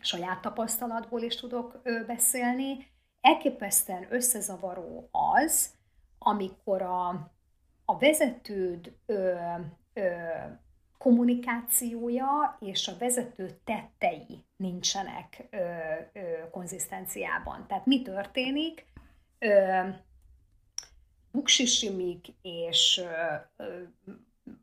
saját tapasztalatból is tudok ö, beszélni, elképesztően összezavaró az, amikor a, a vezetőd ö, ö, kommunikációja és a vezető tettei nincsenek ö, ö, konzisztenciában. Tehát mi történik? Buksisimik és ö,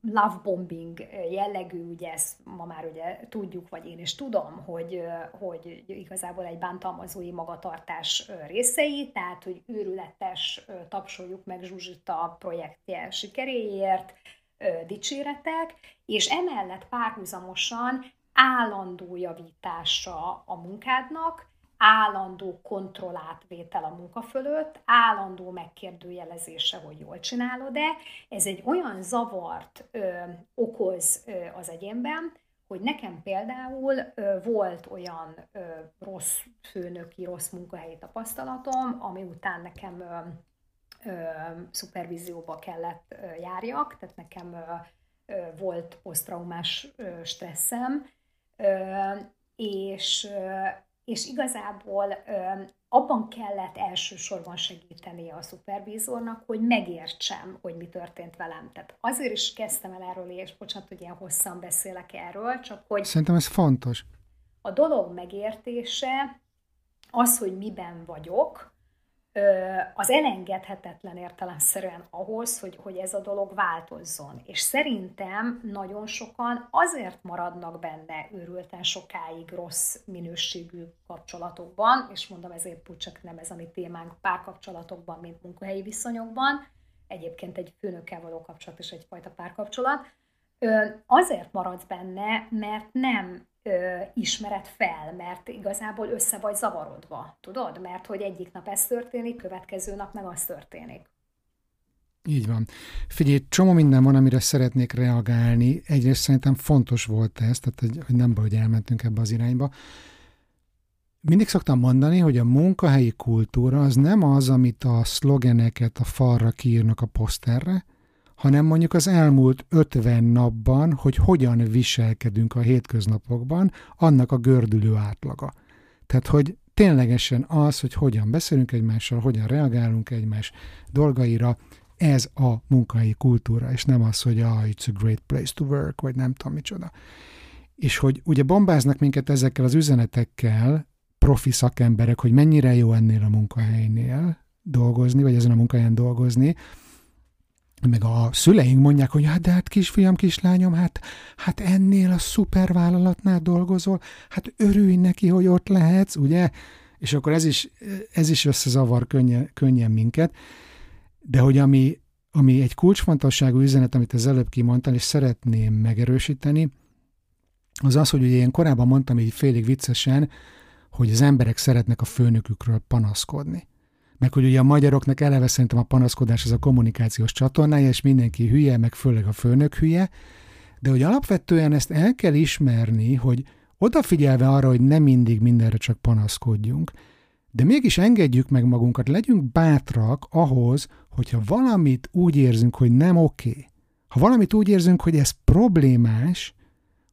lovebombing jellegű, ugye ezt ma már ugye tudjuk, vagy én is tudom, hogy, hogy igazából egy bántalmazói magatartás részei, tehát, hogy őrületes tapsoljuk meg Zsuzsita projektje sikeréért, dicséretek, és emellett párhuzamosan állandó javítása a munkádnak, állandó kontrollátvétel a munka fölött, állandó megkérdőjelezése, hogy jól csinálod-e. Ez egy olyan zavart ö, okoz ö, az egyénben, hogy nekem például ö, volt olyan ö, rossz főnöki, rossz munkahelyi tapasztalatom, ami után nekem ö, szupervízióba kellett járjak, tehát nekem volt posztraumás stresszem, és, és igazából abban kellett elsősorban segíteni a szupervízornak, hogy megértsem, hogy mi történt velem. Tehát azért is kezdtem el erről, és bocsánat, hogy ilyen hosszan beszélek erről, csak hogy... Szerintem ez fontos. A dolog megértése, az, hogy miben vagyok, az elengedhetetlen értelemszerűen ahhoz, hogy, hogy ez a dolog változzon. És szerintem nagyon sokan azért maradnak benne őrülten sokáig rossz minőségű kapcsolatokban, és mondom ezért úgy csak nem ez a mi témánk párkapcsolatokban, mint munkahelyi viszonyokban, egyébként egy főnökkel való kapcsolat is egyfajta párkapcsolat, azért maradsz benne, mert nem ö, ismered fel, mert igazából össze vagy zavarodva, tudod? Mert hogy egyik nap ez történik, következő nap meg az történik. Így van. Figyelj, csomó minden van, amire szeretnék reagálni. Egyrészt szerintem fontos volt ez, tehát hogy nem baj, hogy elmentünk ebbe az irányba. Mindig szoktam mondani, hogy a munkahelyi kultúra az nem az, amit a szlogeneket a falra kiírnak a poszterre, hanem mondjuk az elmúlt 50 napban, hogy hogyan viselkedünk a hétköznapokban, annak a gördülő átlaga. Tehát, hogy ténylegesen az, hogy hogyan beszélünk egymással, hogyan reagálunk egymás dolgaira, ez a munkai kultúra, és nem az, hogy ah, it's a great place to work, vagy nem tudom micsoda. És hogy ugye bombáznak minket ezekkel az üzenetekkel profi szakemberek, hogy mennyire jó ennél a munkahelynél dolgozni, vagy ezen a munkahelyen dolgozni, meg a szüleink mondják, hogy hát de hát kisfiam, kislányom, hát, hát ennél a szupervállalatnál dolgozol, hát örülj neki, hogy ott lehetsz, ugye? És akkor ez is, ez is összezavar könnyen, könnyen minket. De hogy ami, ami egy kulcsfontosságú üzenet, amit az előbb kimondtál, és szeretném megerősíteni, az az, hogy ugye én korábban mondtam így félig viccesen, hogy az emberek szeretnek a főnökükről panaszkodni. Meg hogy ugye a magyaroknak eleve szerintem a panaszkodás az a kommunikációs csatornája, és mindenki hülye, meg főleg a főnök hülye, de hogy alapvetően ezt el kell ismerni, hogy odafigyelve arra, hogy nem mindig mindenre csak panaszkodjunk, de mégis engedjük meg magunkat, legyünk bátrak ahhoz, hogyha valamit úgy érzünk, hogy nem oké, okay, ha valamit úgy érzünk, hogy ez problémás,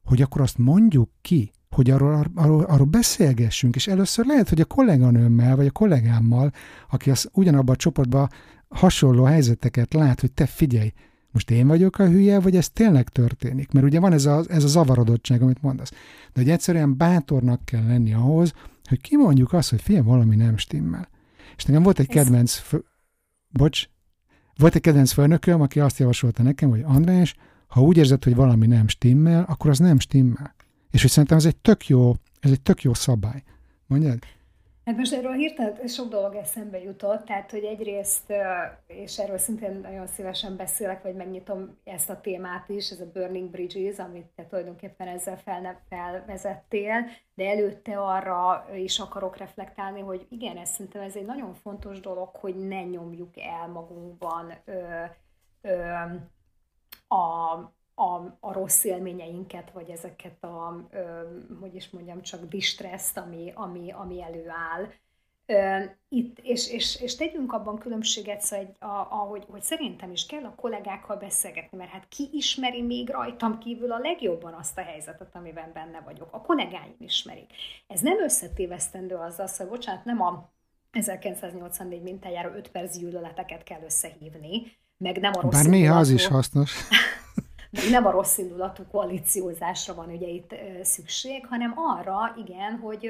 hogy akkor azt mondjuk ki, hogy arról, arról, arról beszélgessünk, és először lehet, hogy a kolléganőmmel, vagy a kollégámmal, aki az ugyanabban a csoportban hasonló helyzeteket lát, hogy te figyelj, most én vagyok a hülye, vagy ez tényleg történik? Mert ugye van ez a, ez a zavarodottság, amit mondasz. De hogy egyszerűen bátornak kell lenni ahhoz, hogy kimondjuk azt, hogy figyelj, valami nem stimmel. És nekem volt egy kedvenc, fő... bocs, volt egy kedvenc főnököm, aki azt javasolta nekem, hogy András, ha úgy érzed, hogy valami nem stimmel, akkor az nem stimmel. És hogy szerintem ez egy tök jó, ez egy tök jó szabály. Mondjad? Hát most erről hirtelen sok dolog eszembe jutott, tehát hogy egyrészt, és erről szintén nagyon szívesen beszélek, vagy megnyitom ezt a témát is, ez a Burning Bridges, amit te tulajdonképpen ezzel fel, felvezettél, de előtte arra is akarok reflektálni, hogy igen, ez szerintem ez egy nagyon fontos dolog, hogy ne nyomjuk el magunkban ö, ö, a, a, a rossz élményeinket, vagy ezeket a, ö, hogy is mondjam, csak distresszt, ami, ami, ami előáll. Ö, itt, és, és, és tegyünk abban különbséget, szóval, a, ahogy, hogy szerintem is kell a kollégákkal beszélgetni, mert hát ki ismeri még rajtam kívül a legjobban azt a helyzetet, amiben benne vagyok. A kollégáim ismerik. Ez nem összetévesztendő azzal, hogy bocsánat, nem a 1984 mintájára 5 perc gyűlöleteket kell összehívni, meg nem a rossz Bár néha az is hasznos. nem a rossz indulatú koalíciózásra van ugye itt szükség, hanem arra, igen, hogy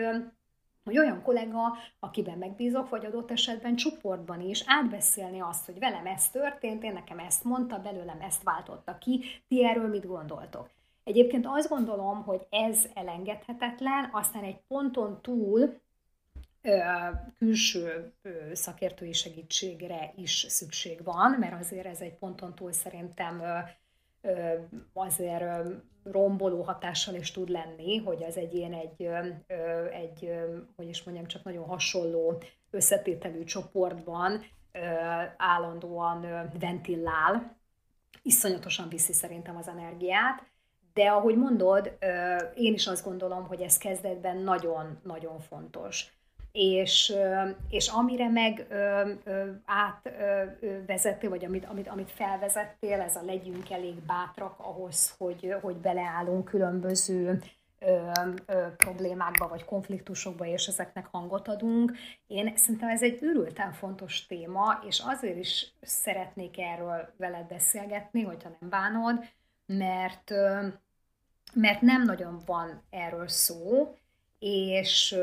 hogy olyan kollega, akiben megbízok, vagy adott esetben csoportban is átbeszélni azt, hogy velem ez történt, én nekem ezt mondta, belőlem ezt váltotta ki, ti erről mit gondoltok. Egyébként azt gondolom, hogy ez elengedhetetlen, aztán egy ponton túl külső szakértői segítségre is szükség van, mert azért ez egy ponton túl szerintem azért romboló hatással is tud lenni, hogy az egyén egy, egy, hogy is mondjam, csak nagyon hasonló összetételű csoportban állandóan ventillál, iszonyatosan viszi szerintem az energiát, de ahogy mondod, én is azt gondolom, hogy ez kezdetben nagyon-nagyon fontos és, és amire meg átvezettél, vagy amit, amit, amit felvezettél, ez a legyünk elég bátrak ahhoz, hogy, hogy beleállunk különböző ö, ö, problémákba vagy konfliktusokba, és ezeknek hangot adunk. Én szerintem ez egy őrülten fontos téma, és azért is szeretnék erről veled beszélgetni, hogyha nem bánod, mert, mert nem nagyon van erről szó, és,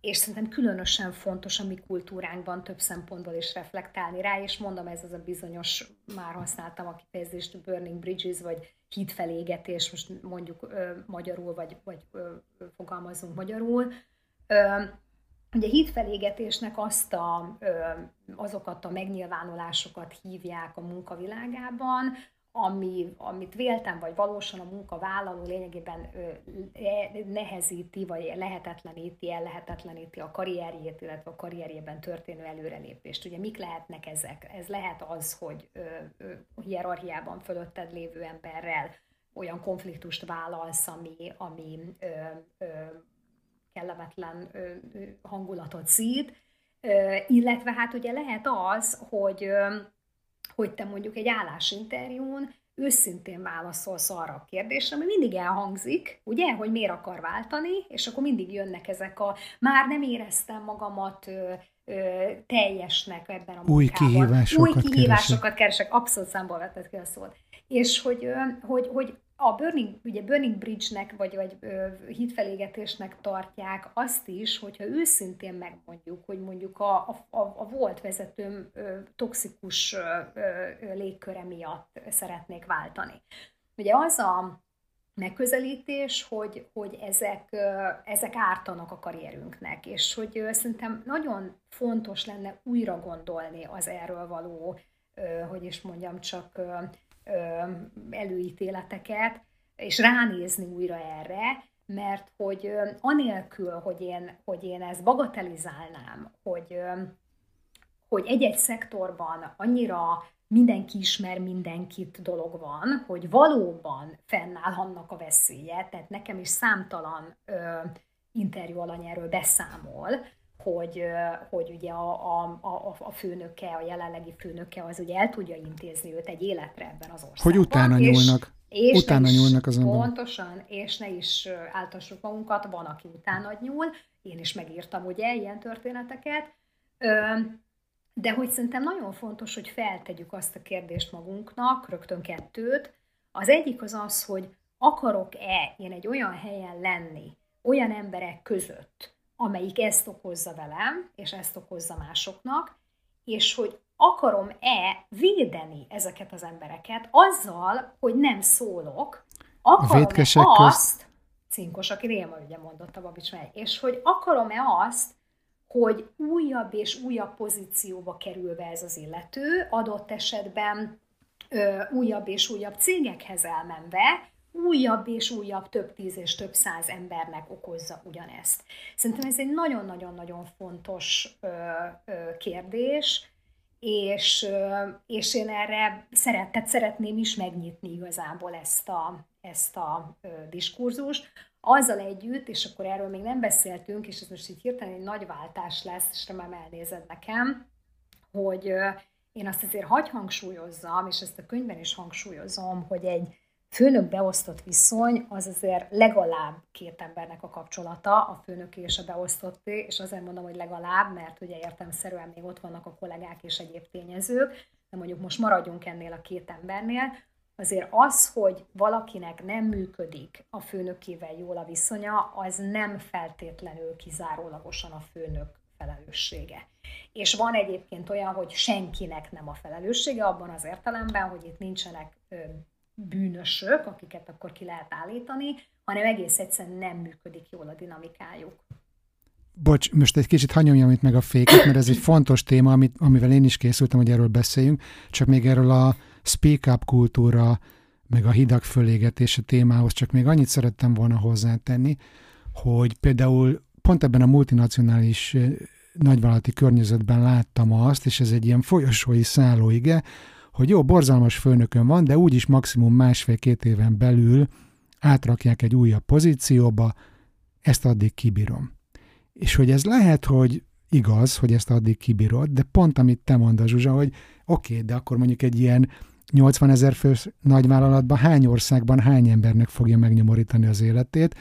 és szerintem különösen fontos a mi kultúránkban több szempontból is reflektálni rá, és mondom, ez az a bizonyos, már használtam a kifejezést, burning bridges, vagy hídfelégetés, most mondjuk ö, magyarul, vagy, vagy ö, fogalmazunk magyarul. Ö, Ugye hídfelégetésnek azt a, ö, azokat a megnyilvánulásokat hívják a munkavilágában, ami, amit véltem, vagy valósan a munkavállaló lényegében nehezíti, vagy lehetetleníti, ellehetetleníti a karrierjét, illetve a karrierjében történő előrelépést. Ugye mik lehetnek ezek? Ez lehet az, hogy hierarchiában fölötted lévő emberrel olyan konfliktust vállalsz, ami, ami ö, ö, kellemetlen ö, hangulatot szít, ö, illetve hát ugye lehet az, hogy ö, hogy te mondjuk egy állásinterjún őszintén válaszolsz arra a kérdésre, ami mindig elhangzik, ugye, hogy miért akar váltani, és akkor mindig jönnek ezek a már nem éreztem magamat ö, ö, teljesnek ebben a Új munkában. kihívásokat Új kihívásokat keresek. keresek, abszolút számból vetted ki a szót. És hogy, hogy, hogy a Burning, ugye Burning Bridge-nek, vagy, vagy ö, hitfelégetésnek tartják azt is, hogyha őszintén megmondjuk, hogy mondjuk a, a, a volt vezetőm ö, toxikus ö, ö, légköre miatt szeretnék váltani. Ugye az a megközelítés, hogy, hogy ezek, ezek ártanak a karrierünknek, és hogy szerintem nagyon fontos lenne újra gondolni az erről való, hogy is mondjam, csak előítéleteket, és ránézni újra erre, mert hogy anélkül, hogy én, hogy én ezt bagatelizálnám, hogy, hogy egy-egy szektorban annyira mindenki ismer mindenkit dolog van, hogy valóban fennáll annak a veszélye, tehát nekem is számtalan ö, interjú alany erről beszámol, hogy, hogy ugye a, a, a, a főnöke, a jelenlegi főnöke az ugye el tudja intézni őt egy életre ebben az országban. Hogy utána és, nyúlnak. És utána is, nyúlnak azonban. Pontosan, és ne is áltassuk magunkat, van, aki utána nyúl. Én is megírtam ugye ilyen történeteket. De hogy szerintem nagyon fontos, hogy feltegyük azt a kérdést magunknak, rögtön kettőt. Az egyik az az, hogy akarok-e én egy olyan helyen lenni, olyan emberek között, amelyik ezt okozza velem, és ezt okozza másoknak, és hogy akarom-e védeni ezeket az embereket azzal, hogy nem szólok, akarom-e azt, cinkos, aki Réma ugye mondott a Babics mely, és hogy akarom-e azt, hogy újabb és újabb pozícióba kerül be ez az illető, adott esetben ö, újabb és újabb cégekhez elmenve, újabb és újabb több tíz és több száz embernek okozza ugyanezt. Szerintem ez egy nagyon-nagyon-nagyon fontos ö, ö, kérdés, és, ö, és én erre szeret, szeretném is megnyitni igazából ezt a, ezt a ö, diskurzust, azzal együtt, és akkor erről még nem beszéltünk, és ez most így hirtelen egy nagy váltás lesz, és remélem elnézed nekem, hogy én azt azért hagy hangsúlyozzam, és ezt a könyvben is hangsúlyozom, hogy egy főnök beosztott viszony az azért legalább két embernek a kapcsolata, a főnök és a beosztotté, és azért mondom, hogy legalább, mert ugye értemszerűen még ott vannak a kollégák és egyéb tényezők, de mondjuk most maradjunk ennél a két embernél, azért az, hogy valakinek nem működik a főnökével jól a viszonya, az nem feltétlenül kizárólagosan a főnök felelőssége. És van egyébként olyan, hogy senkinek nem a felelőssége, abban az értelemben, hogy itt nincsenek bűnösök, akiket akkor ki lehet állítani, hanem egész egyszerűen nem működik jól a dinamikájuk. Bocs, most egy kicsit hanyomjam itt meg a féket, mert ez egy fontos téma, amit, amivel én is készültem, hogy erről beszéljünk, csak még erről a speak up kultúra, meg a hidak fölégetése témához csak még annyit szerettem volna hozzátenni, hogy például pont ebben a multinacionális nagyvállalati környezetben láttam azt, és ez egy ilyen folyosói szállóige, hogy jó, borzalmas főnökön van, de úgyis maximum másfél-két éven belül átrakják egy újabb pozícióba, ezt addig kibírom. És hogy ez lehet, hogy igaz, hogy ezt addig kibírod, de pont amit te mondasz, Zsuzsa, hogy oké, okay, de akkor mondjuk egy ilyen 80 ezer fős nagyvállalatban hány országban hány embernek fogja megnyomorítani az életét,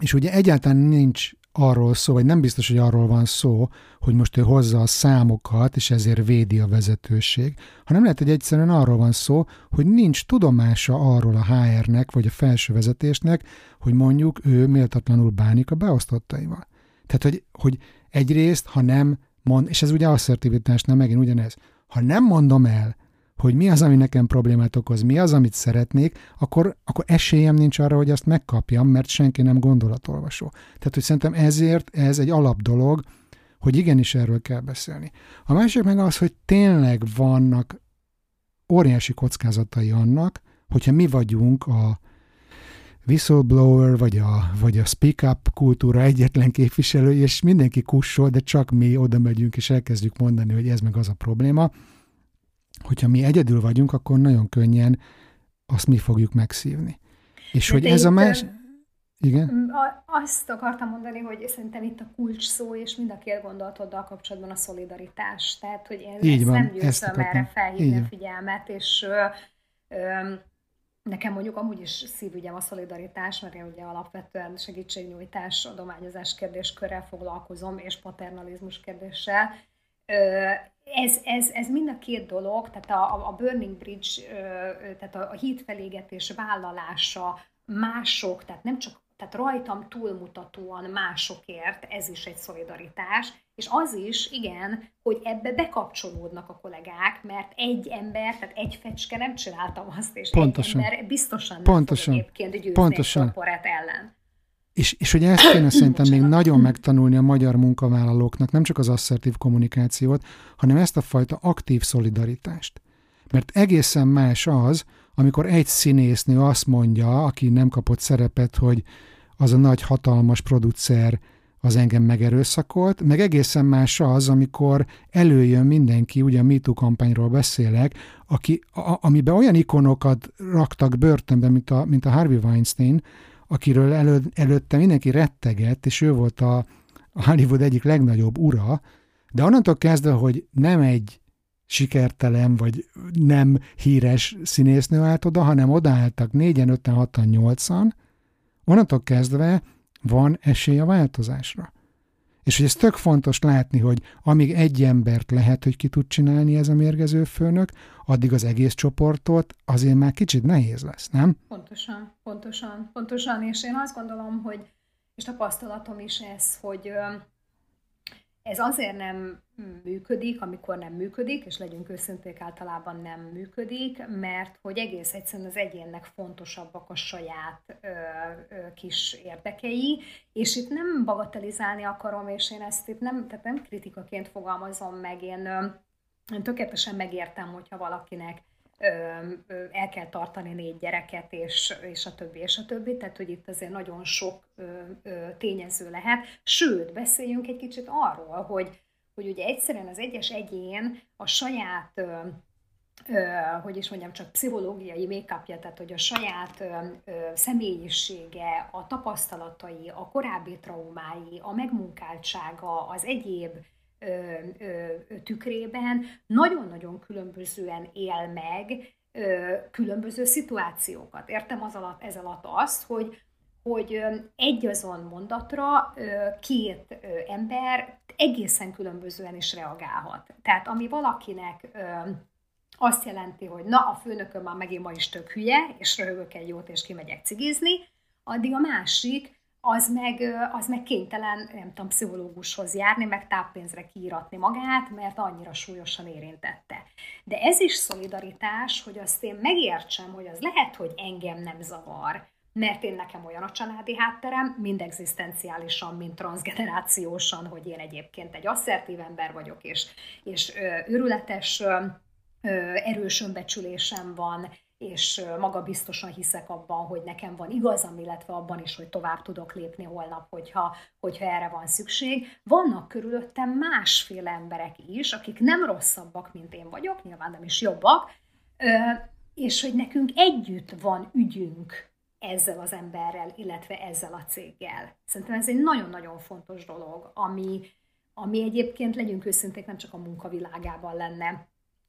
és ugye egyáltalán nincs arról szó, vagy nem biztos, hogy arról van szó, hogy most ő hozza a számokat, és ezért védi a vezetőség, hanem lehet, hogy egyszerűen arról van szó, hogy nincs tudomása arról a HR-nek, vagy a felső vezetésnek, hogy mondjuk ő méltatlanul bánik a beosztottaival. Tehát, hogy, hogy egyrészt, ha nem mond, és ez ugye asszertivitás, nem megint ugyanez, ha nem mondom el, hogy mi az, ami nekem problémát okoz, mi az, amit szeretnék, akkor, akkor esélyem nincs arra, hogy azt megkapjam, mert senki nem gondolatolvasó. Tehát, hogy szerintem ezért ez egy alap dolog, hogy igenis erről kell beszélni. A másik meg az, hogy tényleg vannak óriási kockázatai annak, hogyha mi vagyunk a whistleblower, vagy a, vagy a speak up kultúra egyetlen képviselő, és mindenki kussol, de csak mi oda megyünk, és elkezdjük mondani, hogy ez meg az a probléma, hogyha mi egyedül vagyunk, akkor nagyon könnyen azt mi fogjuk megszívni. És De hogy ez a más... Igen? Azt akartam mondani, hogy szerintem itt a kulcs szó, és mind a két gondolatoddal kapcsolatban a szolidaritás. Tehát, hogy én Így ezt van, nem győzöm erre felhívni a figyelmet, és ö, ö, nekem mondjuk amúgy is szívügyem a szolidaritás, mert én ugye alapvetően segítségnyújtás, adományozás kérdéskörrel foglalkozom, és paternalizmus kérdéssel. Ez, ez, ez mind a két dolog, tehát a, a Burning Bridge, tehát a, a hídfelégetés vállalása, mások, tehát nem csak tehát rajtam túlmutatóan másokért, ez is egy szolidaritás, és az is, igen, hogy ebbe bekapcsolódnak a kollégák, mert egy ember, tehát egy fecske nem csináltam azt, és Pontosan. egy ember biztosan nem Pontosan. egyébként győzni Pontosan. egy ellen. És, és hogy ezt kéne szerintem még nagyon megtanulni a magyar munkavállalóknak, nem csak az asszertív kommunikációt, hanem ezt a fajta aktív szolidaritást. Mert egészen más az, amikor egy színésznő azt mondja, aki nem kapott szerepet, hogy az a nagy hatalmas producer az engem megerőszakolt, meg egészen más az, amikor előjön mindenki, ugye a MeToo kampányról beszélek, aki, a, amiben olyan ikonokat raktak börtönbe, mint a, mint a Harvey Weinstein, akiről elő, előtte mindenki rettegett, és ő volt a, a Hollywood egyik legnagyobb ura, de onnantól kezdve, hogy nem egy sikertelen, vagy nem híres színésznő állt oda, hanem odaálltak négyen, öten, hatan, nyolcan, onnantól kezdve van esély a változásra. És hogy ez tök fontos látni, hogy amíg egy embert lehet, hogy ki tud csinálni ez a mérgező főnök, addig az egész csoportot azért már kicsit nehéz lesz, nem? Pontosan, pontosan, pontosan, és én azt gondolom, hogy, és tapasztalatom is ez, hogy ez azért nem működik, amikor nem működik, és legyünk őszinték, általában nem működik, mert hogy egész egyszerűen az egyénnek fontosabbak a saját ö, ö, kis érdekei, és itt nem bagatelizálni akarom, és én ezt itt nem, tehát nem kritikaként fogalmazom meg, én, ö, én tökéletesen megértem, hogyha valakinek el kell tartani négy gyereket, és, és a többi, és a többi, tehát hogy itt azért nagyon sok tényező lehet. Sőt, beszéljünk egy kicsit arról, hogy, hogy ugye egyszerűen az egyes egyén a saját hogy is mondjam, csak pszichológiai make tehát hogy a saját személyisége, a tapasztalatai, a korábbi traumái, a megmunkáltsága, az egyéb tükrében nagyon-nagyon különbözően él meg különböző szituációkat. Értem az alatt, ez alatt azt, hogy hogy egy azon mondatra két ember egészen különbözően is reagálhat. Tehát ami valakinek azt jelenti, hogy na, a főnököm már megint ma is tök hülye, és röhögök egy jót, és kimegyek cigizni, addig a másik az meg, az meg kénytelen, nem tudom, pszichológushoz járni, meg táppénzre kiíratni magát, mert annyira súlyosan érintette. De ez is szolidaritás, hogy azt én megértsem, hogy az lehet, hogy engem nem zavar, mert én nekem olyan a családi hátterem, mind egzisztenciálisan, mind transgenerációsan, hogy én egyébként egy asszertív ember vagyok, és, és őrületes erős önbecsülésem van, és magabiztosan hiszek abban, hogy nekem van igazam, illetve abban is, hogy tovább tudok lépni holnap, hogyha, hogyha erre van szükség. Vannak körülöttem másféle emberek is, akik nem rosszabbak, mint én vagyok, nyilván nem is jobbak, és hogy nekünk együtt van ügyünk ezzel az emberrel, illetve ezzel a céggel. Szerintem ez egy nagyon-nagyon fontos dolog, ami, ami egyébként, legyünk őszinték, nem csak a munkavilágában lenne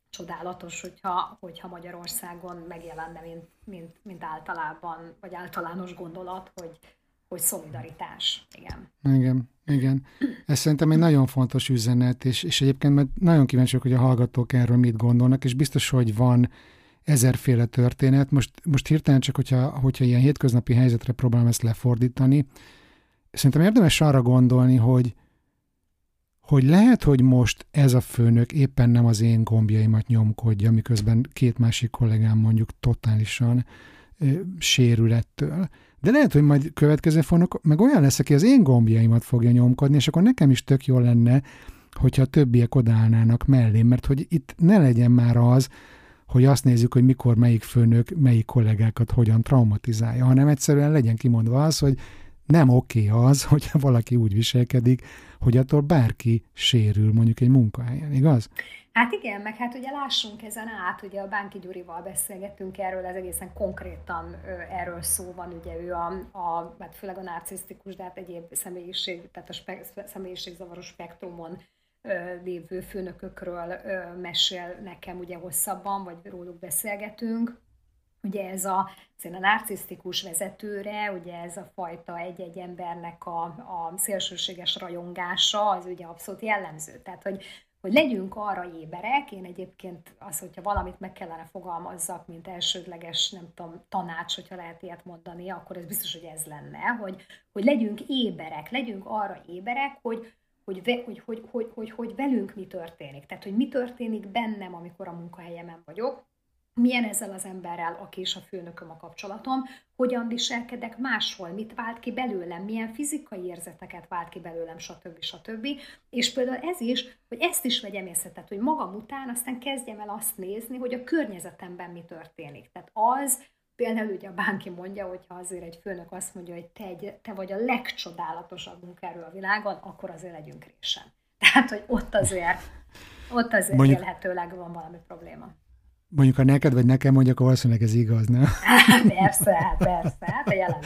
csodálatos, hogyha, hogyha Magyarországon megjelenne, mint, mint, mint általában, vagy általános gondolat, hogy, hogy szolidaritás. Igen. Igen, igen. Ez szerintem egy nagyon fontos üzenet, és, és egyébként mert nagyon kíváncsiak, hogy a hallgatók erről mit gondolnak, és biztos, hogy van ezerféle történet. Most, most hirtelen csak, hogyha, hogyha ilyen hétköznapi helyzetre próbálom ezt lefordítani, szerintem érdemes arra gondolni, hogy, hogy lehet, hogy most ez a főnök éppen nem az én gombjaimat nyomkodja, miközben két másik kollégám mondjuk totálisan ö, sérül ettől. De lehet, hogy majd következő főnök meg olyan lesz, aki az én gombjaimat fogja nyomkodni, és akkor nekem is tök jó lenne, hogyha a többiek odállnának mellé, mert hogy itt ne legyen már az, hogy azt nézzük, hogy mikor melyik főnök melyik kollégákat hogyan traumatizálja, hanem egyszerűen legyen kimondva az, hogy nem oké az, hogyha valaki úgy viselkedik, hogy attól bárki sérül mondjuk egy munkahelyen, igaz? Hát igen, meg hát ugye lássunk ezen át, ugye a Bánki Gyurival beszélgettünk erről, ez egészen konkrétan erről szó van, ugye ő a, a hát főleg a narcisztikus, de hát egyéb személyiség, tehát a spe, személyiségzavaros spektrumon lévő főnökökről mesél nekem ugye hosszabban, vagy róluk beszélgetünk. Ugye ez a, a narcisztikus vezetőre, ugye ez a fajta egy-egy embernek a, a szélsőséges rajongása, az ugye abszolút jellemző. Tehát, hogy hogy legyünk arra éberek, én egyébként az, hogyha valamit meg kellene fogalmazzak, mint elsődleges, nem tudom, tanács, hogyha lehet ilyet mondani, akkor ez biztos, hogy ez lenne, hogy, hogy legyünk éberek, legyünk arra éberek, hogy, hogy, hogy, hogy, hogy, hogy, hogy velünk mi történik. Tehát, hogy mi történik bennem, amikor a munkahelyemen vagyok, milyen ezzel az emberrel, aki is a főnököm a kapcsolatom, hogyan viselkedek máshol, mit vált ki belőlem, milyen fizikai érzeteket vált ki belőlem, stb. stb. És például ez is, hogy ezt is vegyem észre, tehát, hogy magam után aztán kezdjem el azt nézni, hogy a környezetemben mi történik. Tehát az, például ugye a bánki mondja, hogyha azért egy főnök azt mondja, hogy te, egy, te vagy a legcsodálatosabb munkáról a világon, akkor azért legyünk résen. Tehát, hogy ott azért, ott azért Mondjuk... van valami probléma mondjuk ha neked vagy nekem mondja, akkor valószínűleg ez igaz, nem? persze, hát persze, hát a jelen.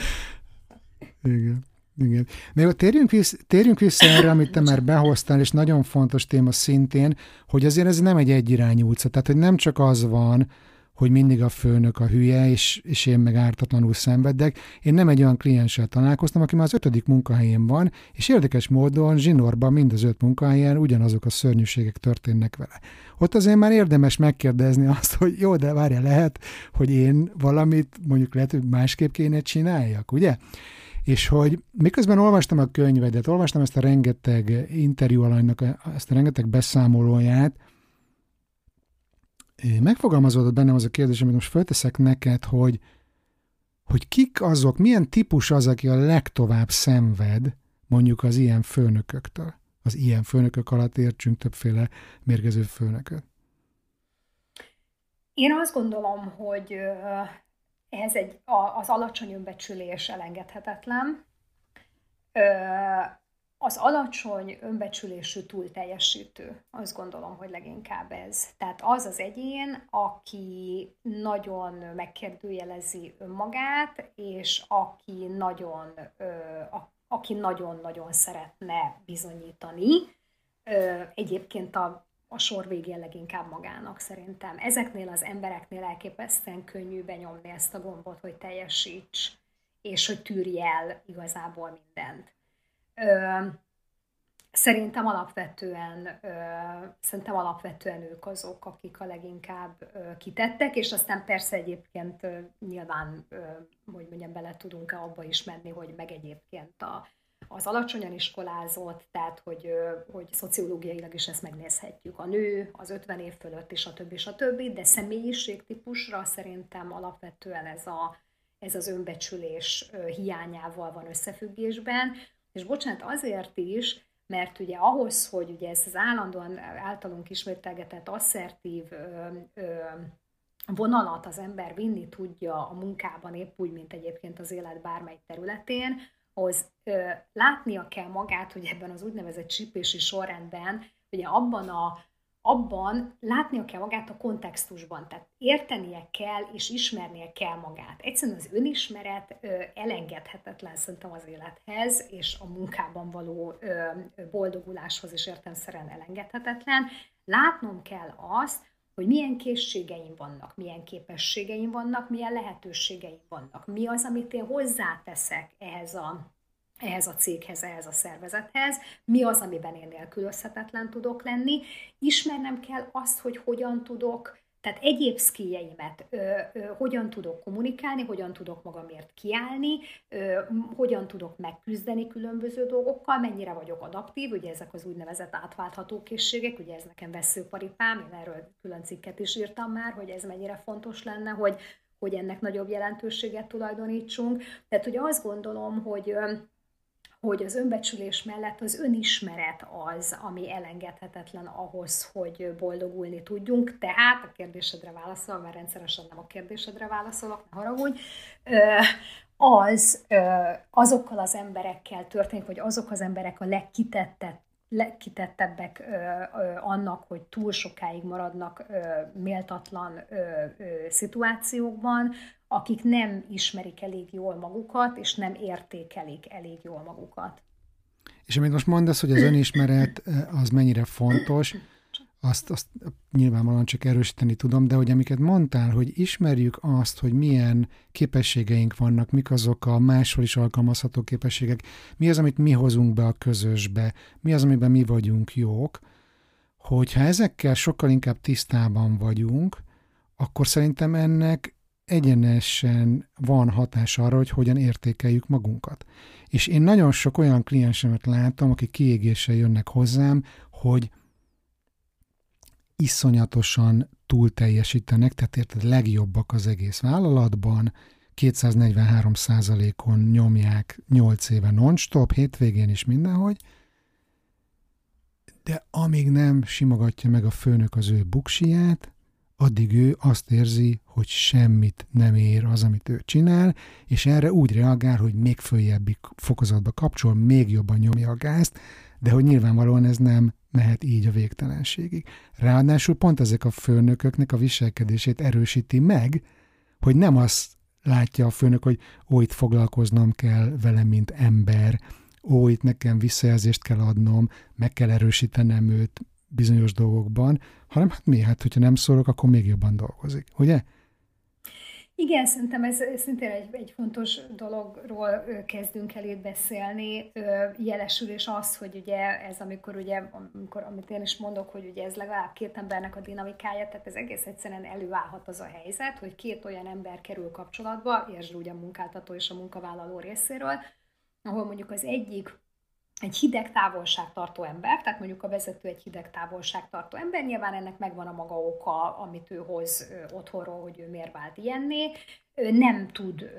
Igen. Igen. Még térjünk vissza, térjünk vissza erre, amit te már behoztál, és nagyon fontos téma szintén, hogy azért ez nem egy egyirányú utca. Tehát, hogy nem csak az van, hogy mindig a főnök a hülye, és, és én meg ártatlanul szenvedek. Én nem egy olyan klienssel találkoztam, aki már az ötödik munkahelyén van, és érdekes módon zsinorban mind az öt munkahelyen ugyanazok a szörnyűségek történnek vele. Ott azért már érdemes megkérdezni azt, hogy jó, de várja, lehet, hogy én valamit mondjuk lehet, hogy másképp kéne csináljak, ugye? És hogy miközben olvastam a könyvedet, olvastam ezt a rengeteg interjú alanynak, ezt a rengeteg beszámolóját, megfogalmazódott bennem az a kérdés, amit most fölteszek neked, hogy, hogy kik azok, milyen típus az, aki a legtovább szenved mondjuk az ilyen főnököktől. Az ilyen főnökök alatt értsünk többféle mérgező főnököt. Én azt gondolom, hogy ehhez egy, az alacsony önbecsülés elengedhetetlen az alacsony önbecsülésű túl teljesítő, azt gondolom, hogy leginkább ez. Tehát az az egyén, aki nagyon megkérdőjelezi önmagát, és aki nagyon, aki nagyon-nagyon szeretne bizonyítani, egyébként a, a sor végén leginkább magának szerintem. Ezeknél az embereknél elképesztően könnyű benyomni ezt a gombot, hogy teljesíts, és hogy tűrj el igazából mindent. Ö, szerintem alapvetően, ö, szerintem alapvetően ők azok, akik a leginkább ö, kitettek, és aztán persze egyébként ö, nyilván, ö, hogy mondjam, bele tudunk-e abba is menni, hogy meg egyébként a, az alacsonyan iskolázott, tehát hogy, hogy szociológiailag is ezt megnézhetjük. A nő, az 50 év fölött is, a többi, a többi, de személyiségtípusra szerintem alapvetően ez, a, ez az önbecsülés hiányával van összefüggésben. És bocsánat, azért is, mert ugye ahhoz, hogy ugye ez az állandóan általunk ismételgetett asszertív ö, ö, vonalat az ember vinni tudja a munkában épp úgy, mint egyébként az élet bármely területén, az ö, látnia kell magát, hogy ebben az úgynevezett csípési sorrendben, ugye abban a abban látnia kell magát a kontextusban, tehát értenie kell és ismernie kell magát. Egyszerűen az önismeret ö, elengedhetetlen szerintem az élethez, és a munkában való boldoguláshoz is értelmszerűen elengedhetetlen. Látnom kell azt, hogy milyen készségeim vannak, milyen képességeim vannak, milyen lehetőségeim vannak, mi az, amit én hozzáteszek ehhez a ehhez a céghez, ehhez a szervezethez, mi az, amiben én nélkülözhetetlen tudok lenni. Ismernem kell azt, hogy hogyan tudok, tehát egyéb ö, hogyan tudok kommunikálni, hogyan tudok magamért kiállni, ö, hogyan tudok megküzdeni különböző dolgokkal, mennyire vagyok adaptív, ugye ezek az úgynevezett átváltható készségek, ugye ez nekem veszőparipám, én erről külön cikket is írtam már, hogy ez mennyire fontos lenne, hogy, hogy ennek nagyobb jelentőséget tulajdonítsunk. Tehát ugye azt gondolom, hogy hogy az önbecsülés mellett az önismeret az, ami elengedhetetlen ahhoz, hogy boldogulni tudjunk. Tehát a kérdésedre válaszol, mert rendszeresen nem a kérdésedre válaszolok, ne haragudj, az azokkal az emberekkel történik, hogy azok az emberek a legkitettebb, legkitettebbek annak, hogy túl sokáig maradnak méltatlan szituációkban, akik nem ismerik elég jól magukat, és nem értékelik elég jól magukat. És amit most mondasz, hogy az önismeret az mennyire fontos, azt, azt nyilvánvalóan csak erősíteni tudom, de hogy amiket mondtál, hogy ismerjük azt, hogy milyen képességeink vannak, mik azok a máshol is alkalmazható képességek, mi az, amit mi hozunk be a közösbe, mi az, amiben mi vagyunk jók, hogyha ezekkel sokkal inkább tisztában vagyunk, akkor szerintem ennek egyenesen van hatás arra, hogy hogyan értékeljük magunkat. És én nagyon sok olyan kliensemet látom, akik kiégéssel jönnek hozzám, hogy iszonyatosan túl teljesítenek, tehát érted, legjobbak az egész vállalatban, 243 on nyomják 8 éve non-stop, hétvégén is mindenhogy, de amíg nem simogatja meg a főnök az ő buksiját, addig ő azt érzi, hogy semmit nem ér az, amit ő csinál, és erre úgy reagál, hogy még följebbi fokozatba kapcsol, még jobban nyomja a gázt, de hogy nyilvánvalóan ez nem mehet így a végtelenségig. Ráadásul pont ezek a főnököknek a viselkedését erősíti meg, hogy nem azt látja a főnök, hogy ó, itt foglalkoznom kell vele, mint ember, ó, itt nekem visszajelzést kell adnom, meg kell erősítenem őt bizonyos dolgokban, hanem hát mi? Hát, hogyha nem szólok, akkor még jobban dolgozik, ugye? Igen, szerintem ez szintén egy, egy fontos dologról kezdünk el itt beszélni. Jelesül és az, hogy ugye ez, amikor ugye, amikor, amit én is mondok, hogy ugye ez legalább két embernek a dinamikája, tehát ez egész egyszerűen előállhat az a helyzet, hogy két olyan ember kerül kapcsolatba, értsd ugye a munkáltató és a munkavállaló részéről, ahol mondjuk az egyik egy hideg távolságtartó ember, tehát mondjuk a vezető egy hideg távolságtartó ember, nyilván ennek megvan a maga oka, amit ő hoz otthonról, hogy ő miért vált ilyenné, nem tud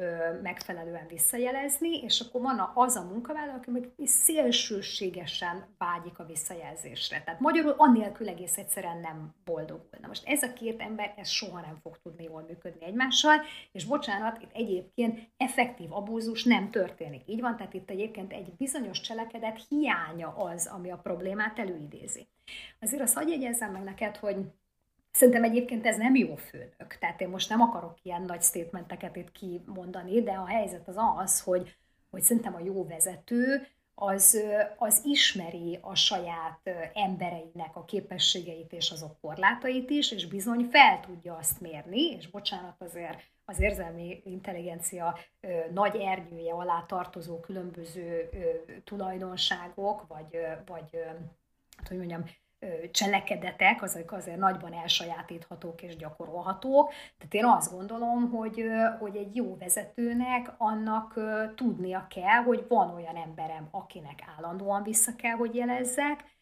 megfelelően visszajelezni, és akkor van az a munkavállaló, aki meg szélsőségesen vágyik a visszajelzésre. Tehát magyarul annélkül egész egyszerűen nem boldogul. Na most ez a két ember, ez soha nem fog tudni jól működni egymással, és bocsánat, itt egyébként effektív abúzus nem történik. Így van, tehát itt egyébként egy bizonyos cselekedet hiánya az, ami a problémát előidézi. Azért azt hagyj jegyezzem meg neked, hogy Szerintem egyébként ez nem jó főnök. Tehát én most nem akarok ilyen nagy statementeket itt kimondani, de a helyzet az az, hogy, hogy szerintem a jó vezető az, az ismeri a saját embereinek a képességeit és azok korlátait is, és bizony fel tudja azt mérni, és bocsánat azért az érzelmi intelligencia nagy ernyője alá tartozó különböző tulajdonságok, vagy, vagy ö, hát, hogy mondjam, cselekedetek, azok azért nagyban elsajátíthatók és gyakorolhatók. Tehát én azt gondolom, hogy, hogy egy jó vezetőnek annak tudnia kell, hogy van olyan emberem, akinek állandóan vissza kell, hogy jelezzek,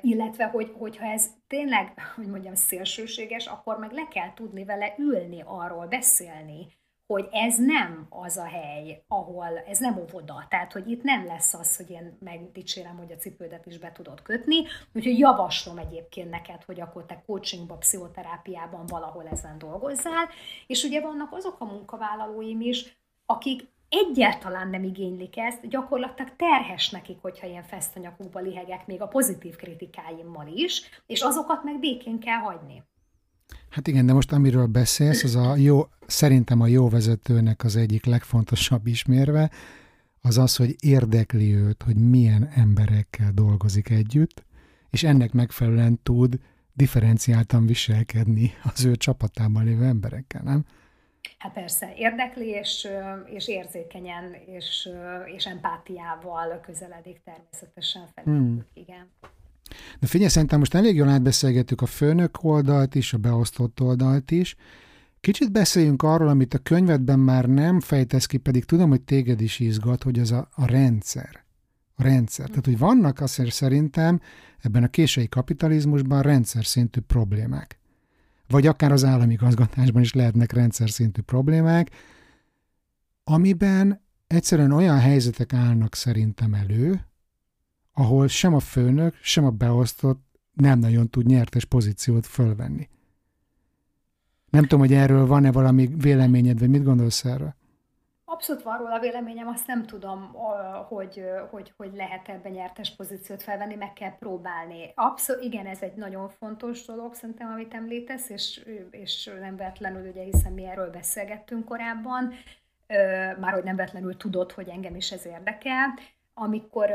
illetve, hogy, hogyha ez tényleg, hogy mondjam, szélsőséges, akkor meg le kell tudni vele ülni, arról beszélni, hogy ez nem az a hely, ahol ez nem óvoda. Tehát, hogy itt nem lesz az, hogy én megdicsérem, hogy a cipődet is be tudod kötni. Úgyhogy javaslom egyébként neked, hogy akkor te coachingba, pszichoterápiában valahol ezen dolgozzál. És ugye vannak azok a munkavállalóim is, akik egyáltalán nem igénylik ezt, gyakorlatilag terhes nekik, hogyha ilyen fesztanyakukba lihegek még a pozitív kritikáimmal is, és azokat meg békén kell hagyni. Hát igen, de most amiről beszélsz, az a jó, szerintem a jó vezetőnek az egyik legfontosabb ismérve, az az, hogy érdekli őt, hogy milyen emberekkel dolgozik együtt, és ennek megfelelően tud differenciáltan viselkedni az ő csapatában lévő emberekkel, nem? Hát persze, érdekli és, és érzékenyen és, és empátiával közeledik természetesen felé. Hmm. Igen. De figyelj, szerintem most elég jól átbeszélgettük a főnök oldalt is, a beosztott oldalt is. Kicsit beszéljünk arról, amit a könyvedben már nem fejtesz ki, pedig tudom, hogy téged is izgat, hogy az a, a rendszer. A rendszer. Tehát, hogy vannak azért szerintem ebben a késői kapitalizmusban rendszer szintű problémák. Vagy akár az állami gazgatásban is lehetnek rendszer szintű problémák, amiben egyszerűen olyan helyzetek állnak szerintem elő, ahol sem a főnök, sem a beosztott nem nagyon tud nyertes pozíciót fölvenni. Nem tudom, hogy erről van-e valami véleményed, vagy mit gondolsz erről? Abszolút van róla véleményem, azt nem tudom, hogy, hogy, hogy lehet ebben nyertes pozíciót felvenni, meg kell próbálni. Abszolút, igen, ez egy nagyon fontos dolog, szerintem, amit említesz, és, és nem vetlenül, ugye, hiszen mi erről beszélgettünk korábban, már hogy nem vetlenül tudod, hogy engem is ez érdekel. Amikor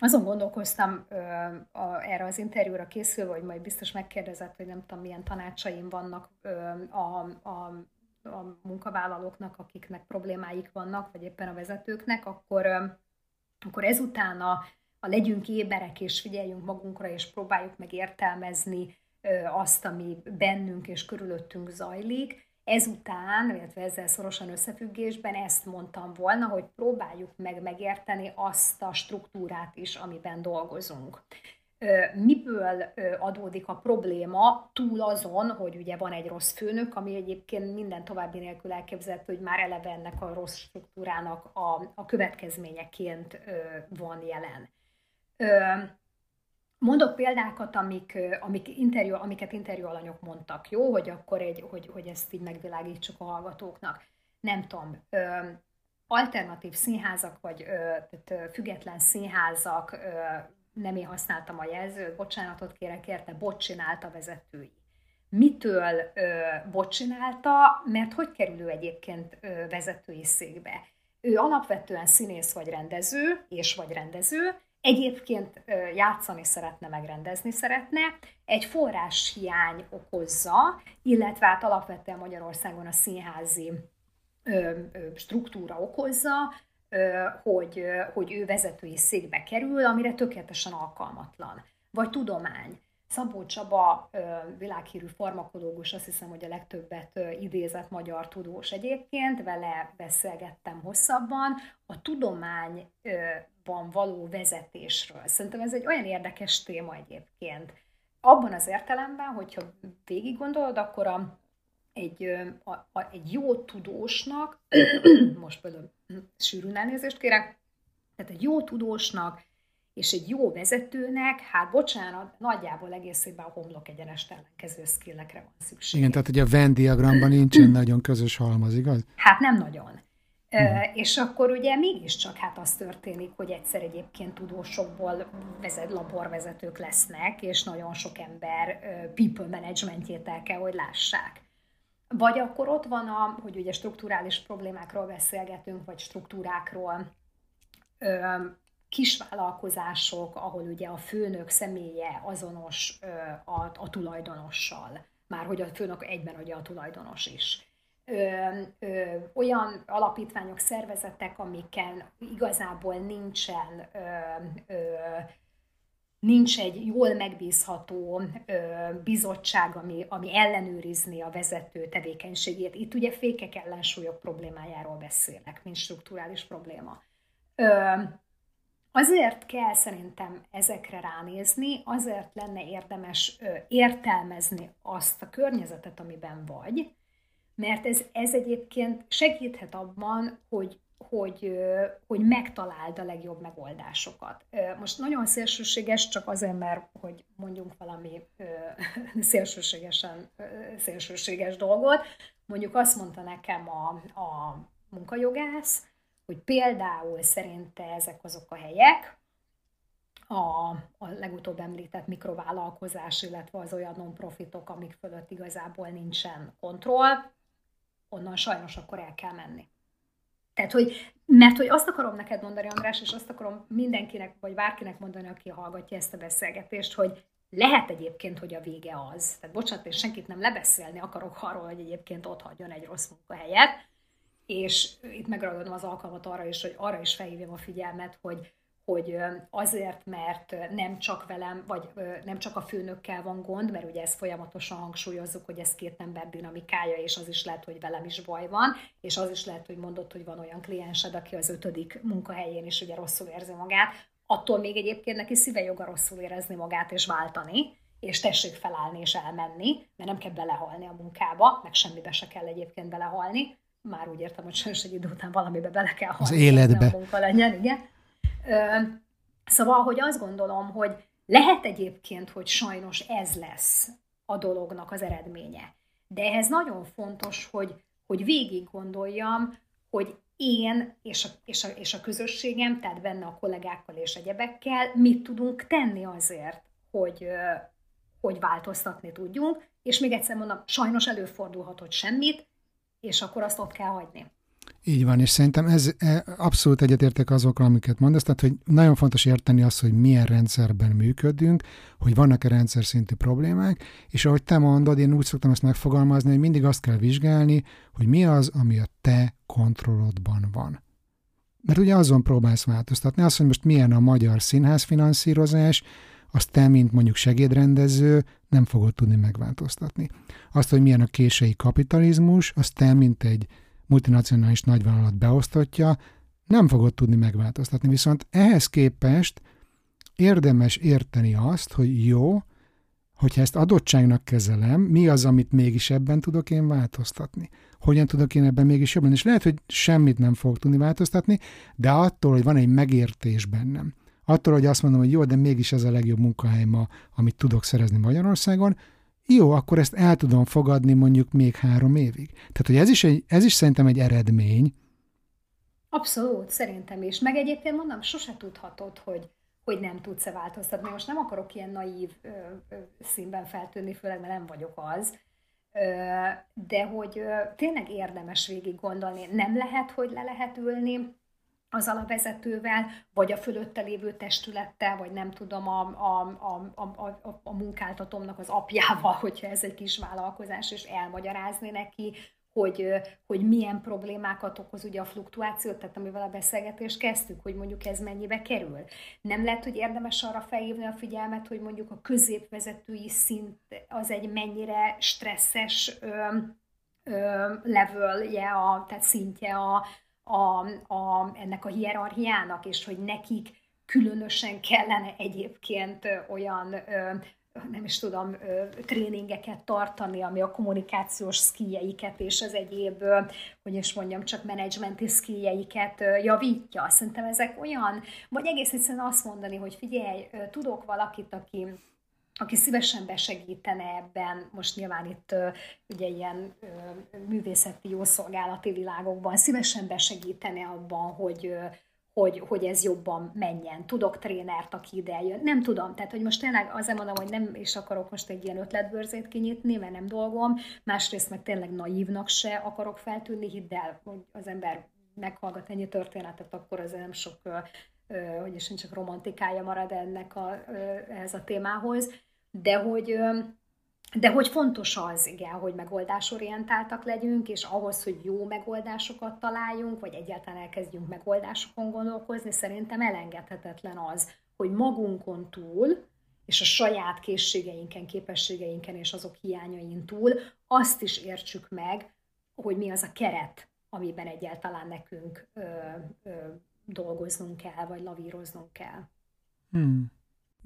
azon gondolkoztam erre az interjúra készülve, hogy majd biztos megkérdezett, hogy nem tudom, milyen tanácsaim vannak a, a a munkavállalóknak, akiknek problémáik vannak, vagy éppen a vezetőknek, akkor, akkor ezután a, a legyünk éberek, és figyeljünk magunkra, és próbáljuk meg értelmezni azt, ami bennünk és körülöttünk zajlik. Ezután, illetve ezzel szorosan összefüggésben ezt mondtam volna, hogy próbáljuk meg megérteni azt a struktúrát is, amiben dolgozunk miből adódik a probléma túl azon, hogy ugye van egy rossz főnök, ami egyébként minden további nélkül elképzelhető, hogy már eleve ennek a rossz struktúrának a, a következményeként van jelen. Mondok példákat, amik, amik interjú, amiket interjú mondtak, jó, hogy akkor egy, hogy, hogy ezt így megvilágítsuk a hallgatóknak. Nem tudom, alternatív színházak, vagy tehát független színházak nem én használtam a jelzőt, bocsánatot kérek érte, bot csinálta vezetői. Mitől ö, bot mert hogy kerül ő egyébként ö, vezetői székbe? Ő alapvetően színész vagy rendező, és vagy rendező, egyébként játszani szeretne, megrendezni szeretne, egy forráshiány okozza, illetve hát alapvetően Magyarországon a színházi struktúra okozza, hogy, hogy ő vezetői székbe kerül, amire tökéletesen alkalmatlan. Vagy tudomány. Szabó Csaba, világhírű farmakológus, azt hiszem, hogy a legtöbbet idézett magyar tudós egyébként, vele beszélgettem hosszabban, a tudományban való vezetésről. Szerintem ez egy olyan érdekes téma egyébként. Abban az értelemben, hogyha végig gondolod, akkor a egy, a, a, egy jó tudósnak, most például sűrűn elnézést kérek, tehát egy jó tudósnak és egy jó vezetőnek, hát bocsánat, nagyjából egészében a homlok egyenest ellenkező skillekre van szükség. Igen, tehát ugye a Venn diagramban nincsen nagyon közös halmaz, igaz? Hát nem nagyon. Uh-huh. És akkor ugye mégiscsak hát az történik, hogy egyszer egyébként tudósokból vezet, laborvezetők lesznek, és nagyon sok ember people managementjét el kell, hogy lássák. Vagy akkor ott van, a, hogy ugye strukturális problémákról beszélgetünk, vagy struktúrákról, kisvállalkozások, ahol ugye a főnök személye azonos a, a tulajdonossal, már hogy a főnök egyben ugye a tulajdonos is. Ö, ö, olyan alapítványok, szervezetek, amiken igazából nincsen ö, ö, nincs egy jól megbízható ö, bizottság, ami, ami ellenőrizni a vezető tevékenységét. Itt ugye fékek ellensúlyok problémájáról beszélek, mint strukturális probléma. Ö, azért kell szerintem ezekre ránézni, azért lenne érdemes értelmezni azt a környezetet, amiben vagy, mert ez, ez egyébként segíthet abban, hogy hogy, hogy megtaláld a legjobb megoldásokat. Most nagyon szélsőséges, csak azért, mert hogy mondjunk valami szélsőségesen szélsőséges dolgot. Mondjuk azt mondta nekem a, a munkajogász, hogy például szerinte ezek azok a helyek, a, a legutóbb említett mikrovállalkozás, illetve az olyan non-profitok, amik fölött igazából nincsen kontroll, onnan sajnos akkor el kell menni. Tehát, hogy, mert hogy azt akarom neked mondani, András, és azt akarom mindenkinek, vagy bárkinek mondani, aki hallgatja ezt a beszélgetést, hogy lehet egyébként, hogy a vége az. Tehát bocsánat, és senkit nem lebeszélni akarok arról, hogy egyébként ott hagyjon egy rossz munkahelyet, és itt megragadom az alkalmat arra is, hogy arra is felhívjam a figyelmet, hogy hogy azért, mert nem csak velem, vagy nem csak a főnökkel van gond, mert ugye ezt folyamatosan hangsúlyozzuk, hogy ez két ember dinamikája, és az is lehet, hogy velem is baj van, és az is lehet, hogy mondod, hogy van olyan kliensed, aki az ötödik munkahelyén is ugye rosszul érzi magát, attól még egyébként neki szíve joga rosszul érezni magát és váltani, és tessék felállni és elmenni, mert nem kell belehalni a munkába, meg semmibe se kell egyébként belehalni. Már úgy értem, hogy sajnos egy idő után valamibe bele kell halni. Az életbe. A munka legyen, igen. Szóval, hogy azt gondolom, hogy lehet egyébként, hogy sajnos ez lesz a dolognak az eredménye. De ehhez nagyon fontos, hogy, hogy végig gondoljam, hogy én és a, és, a, és a közösségem, tehát benne a kollégákkal és egyebekkel mit tudunk tenni azért, hogy, hogy változtatni tudjunk, és még egyszer mondom, sajnos előfordulhat, hogy semmit, és akkor azt ott kell hagyni. Így van, és szerintem ez e, abszolút egyetértek azokkal, amiket mondasz, tehát hogy nagyon fontos érteni azt, hogy milyen rendszerben működünk, hogy vannak-e rendszer szintű problémák, és ahogy te mondod, én úgy szoktam ezt megfogalmazni, hogy mindig azt kell vizsgálni, hogy mi az, ami a te kontrollodban van. Mert ugye azon próbálsz változtatni, azt, hogy most milyen a magyar színház finanszírozás, azt te, mint mondjuk segédrendező, nem fogod tudni megváltoztatni. Azt, hogy milyen a kései kapitalizmus, azt te, mint egy multinacionális nagyvállalat beosztotja, nem fogod tudni megváltoztatni. Viszont ehhez képest érdemes érteni azt, hogy jó, hogyha ezt adottságnak kezelem, mi az, amit mégis ebben tudok én változtatni? Hogyan tudok én ebben mégis jobban? És lehet, hogy semmit nem fog tudni változtatni, de attól, hogy van egy megértés bennem, attól, hogy azt mondom, hogy jó, de mégis ez a legjobb munkahely ma, amit tudok szerezni Magyarországon, jó, akkor ezt el tudom fogadni mondjuk még három évig. Tehát, hogy ez is, egy, ez is szerintem egy eredmény. Abszolút, szerintem is. Meg egyébként mondom, sose tudhatod, hogy, hogy nem tudsz-e változtatni. Most nem akarok ilyen naív ö, ö, színben feltűnni, főleg mert nem vagyok az, ö, de hogy ö, tényleg érdemes végig gondolni. Nem lehet, hogy le lehet ülni az alapvezetővel, vagy a fölötte lévő testülettel, vagy nem tudom, a, a, a, a, a, a munkáltatómnak az apjával, hogyha ez egy kis vállalkozás, és elmagyarázni neki, hogy, hogy milyen problémákat okoz ugye a fluktuációt, tehát amivel a beszélgetést kezdtük, hogy mondjuk ez mennyibe kerül. Nem lehet, hogy érdemes arra felhívni a figyelmet, hogy mondjuk a középvezetői szint az egy mennyire stresszes levelje, a, tehát szintje a, a, a, ennek a hierarchiának, és hogy nekik különösen kellene egyébként olyan nem is tudom, tréningeket tartani, ami a kommunikációs szkíjeiket és az egyéb, hogy is mondjam, csak menedzsmenti szkíjeiket javítja. Szerintem ezek olyan, vagy egész egyszerűen azt mondani, hogy figyelj, tudok valakit, aki aki szívesen besegítene ebben, most nyilván itt ugye ilyen művészeti jószolgálati világokban, szívesen besegítene abban, hogy, hogy, hogy ez jobban menjen. Tudok trénert, aki ide jön. Nem tudom, tehát hogy most tényleg azért mondom, hogy nem is akarok most egy ilyen ötletbörzét kinyitni, mert nem dolgom, másrészt meg tényleg naívnak se akarok feltűnni, hidd el, hogy az ember meghallgat ennyi történetet, akkor azért nem sok, hogy is csak romantikája marad ennek a, ehhez a témához de hogy, de hogy fontos az, igen, hogy megoldásorientáltak legyünk, és ahhoz, hogy jó megoldásokat találjunk, vagy egyáltalán elkezdjünk megoldásokon gondolkozni, szerintem elengedhetetlen az, hogy magunkon túl, és a saját készségeinken, képességeinken és azok hiányain túl azt is értsük meg, hogy mi az a keret, amiben egyáltalán nekünk ö, ö, dolgoznunk kell, vagy lavíroznunk kell. Hmm.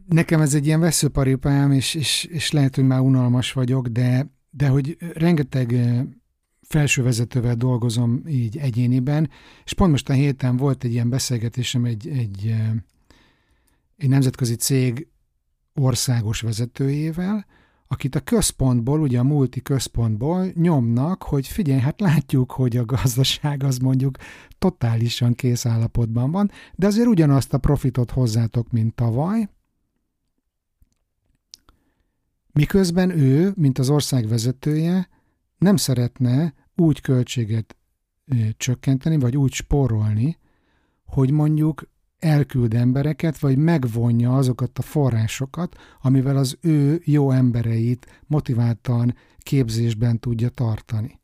Nekem ez egy ilyen veszőparipám, és, és, és lehet, hogy már unalmas vagyok, de, de hogy rengeteg felsővezetővel dolgozom így egyéniben, és pont most a héten volt egy ilyen beszélgetésem egy, egy, egy nemzetközi cég országos vezetőjével, akit a központból, ugye a multi központból nyomnak, hogy figyelj, hát látjuk, hogy a gazdaság az mondjuk totálisan kész állapotban van, de azért ugyanazt a profitot hozzátok, mint tavaly, Miközben ő, mint az ország vezetője, nem szeretne úgy költséget csökkenteni, vagy úgy spórolni, hogy mondjuk elküld embereket, vagy megvonja azokat a forrásokat, amivel az ő jó embereit motiváltan képzésben tudja tartani.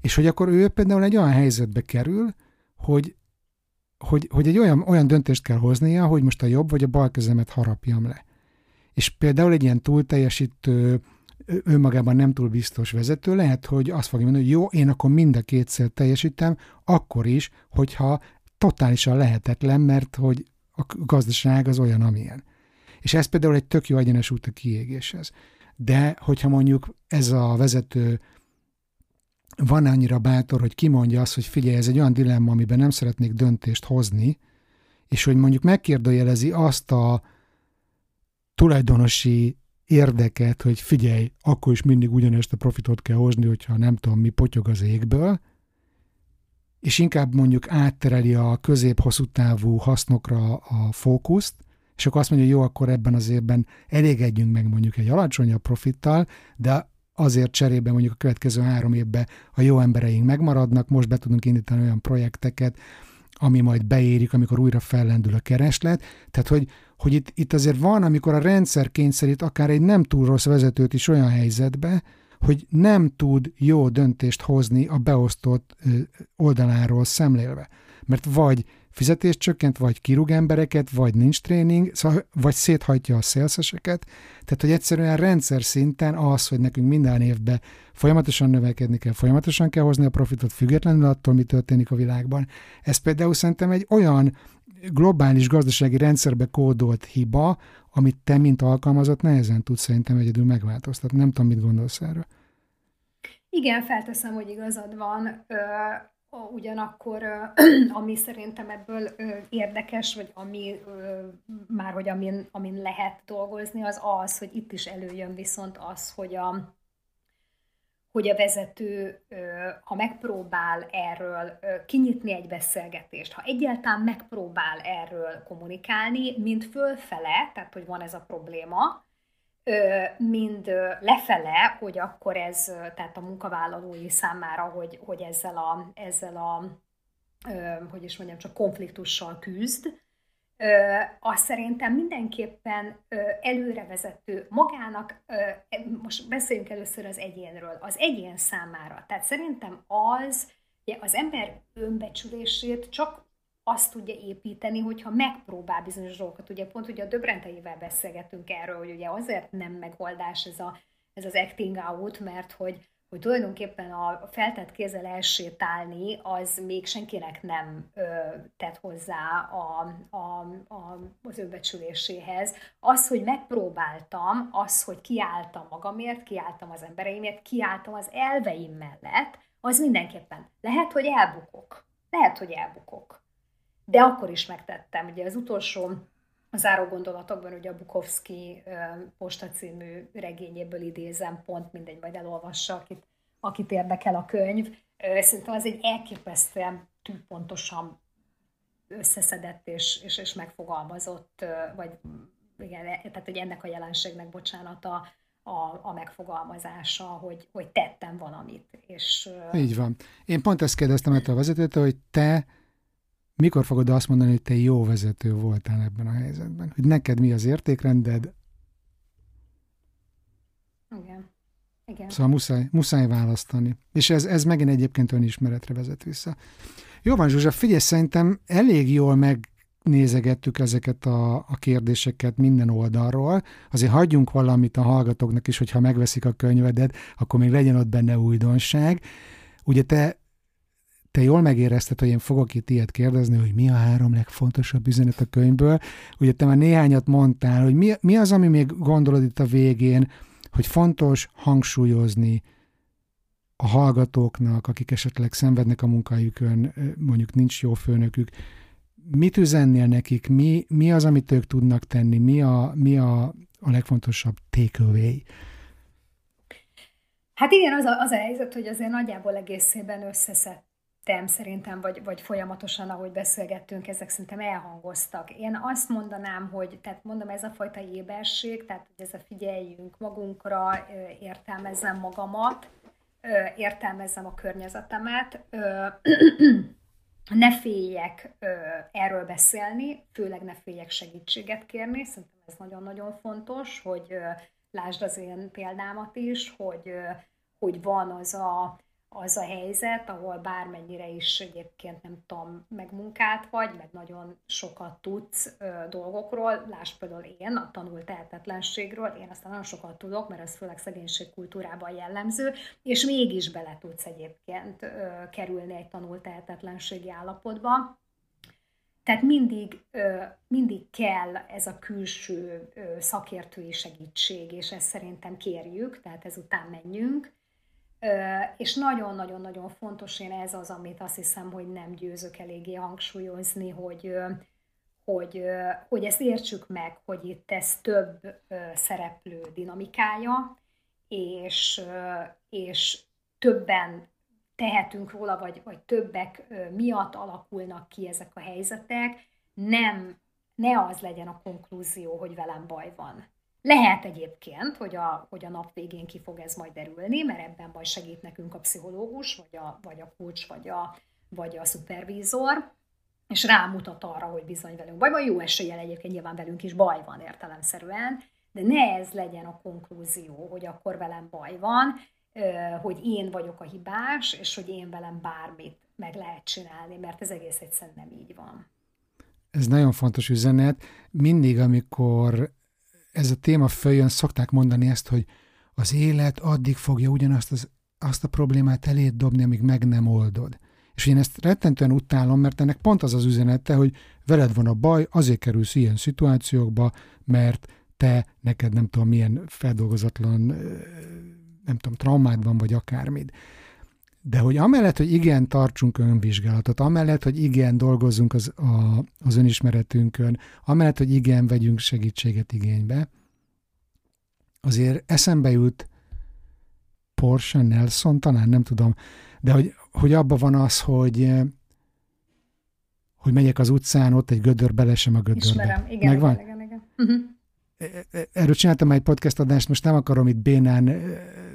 És hogy akkor ő például egy olyan helyzetbe kerül, hogy, hogy, hogy egy olyan, olyan döntést kell hoznia, hogy most a jobb vagy a bal kezemet harapjam le. És például egy ilyen túlteljesítő, önmagában nem túl biztos vezető lehet, hogy azt fogja mondani, hogy jó, én akkor mind a kétszer teljesítem, akkor is, hogyha totálisan lehetetlen, mert hogy a gazdaság az olyan, amilyen. És ez például egy tök jó egyenes út a kiégéshez. De hogyha mondjuk ez a vezető van annyira bátor, hogy kimondja azt, hogy figyelj, ez egy olyan dilemma, amiben nem szeretnék döntést hozni, és hogy mondjuk megkérdőjelezi azt a tulajdonosi érdeket, hogy figyelj, akkor is mindig ugyanezt a profitot kell hozni, hogyha nem tudom mi potyog az égből, és inkább mondjuk áttereli a közép-hosszú távú hasznokra a fókuszt, és akkor azt mondja, hogy jó, akkor ebben az évben elégedjünk meg mondjuk egy alacsonyabb profittal, de azért cserébe mondjuk a következő három évben a jó embereink megmaradnak, most be tudunk indítani olyan projekteket, ami majd beérik, amikor újra fellendül a kereslet. Tehát, hogy, hogy itt, itt azért van, amikor a rendszer kényszerít akár egy nem túl rossz vezetőt is olyan helyzetbe, hogy nem tud jó döntést hozni a beosztott oldaláról szemlélve. Mert vagy fizetés csökkent, vagy kirúg embereket, vagy nincs tréning, szóval, vagy széthajtja a szélszeseket. Tehát, hogy egyszerűen rendszer szinten az, hogy nekünk minden évben folyamatosan növekedni kell, folyamatosan kell hozni a profitot, függetlenül attól, mi történik a világban. Ez például szerintem egy olyan globális gazdasági rendszerbe kódolt hiba, amit te, mint alkalmazott, nehezen tudsz szerintem egyedül megváltoztatni. Nem tudom, mit gondolsz erről. Igen, felteszem, hogy igazad van. Ugyanakkor, ami szerintem ebből érdekes, vagy ami már, hogy amin, amin lehet dolgozni, az az, hogy itt is előjön viszont az, hogy a, hogy a vezető, ha megpróbál erről kinyitni egy beszélgetést, ha egyáltalán megpróbál erről kommunikálni, mint fölfele, tehát hogy van ez a probléma, mind lefele, hogy akkor ez, tehát a munkavállalói számára, hogy, hogy ezzel a, ezzel a hogy is mondjam, csak konfliktussal küzd, azt szerintem mindenképpen előrevezető magának, most beszéljünk először az egyénről, az egyén számára. Tehát szerintem az, az ember önbecsülését csak azt tudja építeni, hogyha megpróbál bizonyos dolgokat. Ugye pont ugye a Döbrenteivel beszélgetünk erről, hogy ugye azért nem megoldás ez, a, ez az acting out, mert hogy, hogy tulajdonképpen a feltett kézzel elsétálni, az még senkinek nem ö, tett hozzá a, a, a, az önbecsüléséhez. Az, hogy megpróbáltam, az, hogy kiálltam magamért, kiálltam az embereimért, kiálltam az elveim mellett, az mindenképpen. Lehet, hogy elbukok. Lehet, hogy elbukok de akkor is megtettem. Ugye az utolsó záró gondolatokban ugye a Bukowski posta című regényéből idézem, pont mindegy, majd elolvassa, akit, akit érdekel a könyv. Szerintem az egy elképesztően pontosan összeszedett és, és, és megfogalmazott, vagy igen, e, tehát hogy ennek a jelenségnek, bocsánat, a, a, a megfogalmazása, hogy, hogy tettem valamit. És, Így van. Én pont ezt kérdeztem ettől a vezetőtől, hogy te mikor fogod azt mondani, hogy te jó vezető voltál ebben a helyzetben? Hogy neked mi az értékrended? Igen. Igen. Szóval muszáj, muszáj választani. És ez, ez megint egyébként önismeretre vezet vissza. Jó van, Zsuzsa, figyelj, szerintem elég jól megnézegettük ezeket a, a kérdéseket minden oldalról. Azért hagyjunk valamit a hallgatóknak is, hogyha megveszik a könyvedet, akkor még legyen ott benne újdonság. Ugye te te jól megérezted, hogy én fogok itt ilyet kérdezni, hogy mi a három legfontosabb üzenet a könyvből. Ugye te már néhányat mondtál, hogy mi, mi az, ami még gondolod itt a végén, hogy fontos hangsúlyozni a hallgatóknak, akik esetleg szenvednek a munkájukön, mondjuk nincs jó főnökük, mit üzennél nekik, mi, mi az, amit ők tudnak tenni, mi a, mi a, a legfontosabb takeaway? Hát igen, az a, az a helyzet, hogy azért nagyjából egészében összeszed tem szerintem, vagy, vagy folyamatosan, ahogy beszélgettünk, ezek szerintem elhangoztak. Én azt mondanám, hogy, tehát mondom, ez a fajta éberség, tehát hogy ez a figyeljünk magunkra, értelmezzem magamat, értelmezzem a környezetemet, ne féljek erről beszélni, főleg ne féljek segítséget kérni, szerintem ez nagyon-nagyon fontos, hogy lásd az én példámat is, hogy, hogy van az a az a helyzet, ahol bármennyire is egyébként nem tudom, megmunkált vagy, meg nagyon sokat tudsz ö, dolgokról, lásd például én a tanult tehetetlenségről, én aztán nagyon sokat tudok, mert ez főleg szegénység kultúrában jellemző, és mégis bele tudsz egyébként ö, kerülni egy tanult tehetetlenségi állapotba. Tehát mindig, ö, mindig kell ez a külső ö, szakértői segítség, és ezt szerintem kérjük, tehát ezután menjünk és nagyon-nagyon-nagyon fontos, én ez az, amit azt hiszem, hogy nem győzök eléggé hangsúlyozni, hogy, hogy, hogy ezt értsük meg, hogy itt ez több szereplő dinamikája, és, és többen tehetünk róla, vagy, vagy többek miatt alakulnak ki ezek a helyzetek, nem, ne az legyen a konklúzió, hogy velem baj van. Lehet egyébként, hogy a, hogy a nap végén ki fog ez majd derülni, mert ebben majd segít nekünk a pszichológus, vagy a, vagy a coach, vagy a, vagy a szupervízor, és rámutat arra, hogy bizony velünk baj van. Jó eséllyel egyébként nyilván velünk is baj van értelemszerűen, de ne ez legyen a konklúzió, hogy akkor velem baj van, hogy én vagyok a hibás, és hogy én velem bármit meg lehet csinálni, mert ez egész egyszerűen nem így van. Ez nagyon fontos üzenet. Mindig, amikor ez a téma följön, szokták mondani ezt, hogy az élet addig fogja ugyanazt az, azt a problémát eléd dobni, amíg meg nem oldod. És én ezt rettentően utálom, mert ennek pont az az üzenete, hogy veled van a baj, azért kerülsz ilyen szituációkba, mert te, neked nem tudom milyen feldolgozatlan, nem tudom, traumád van, vagy akármid. De hogy amellett, hogy igen, tartsunk önvizsgálatot, amellett, hogy igen, dolgozzunk az, a, az önismeretünkön, amellett, hogy igen, vegyünk segítséget igénybe, azért eszembe jut Porsche Nelson, talán nem tudom, de hogy, hogy abban van az, hogy hogy megyek az utcán, ott egy gödör, belesem a gödörbe. Ismerem, igen, Megvan? igen, igen, igen. Uh-huh. Erről csináltam egy podcast adást, most nem akarom itt bénán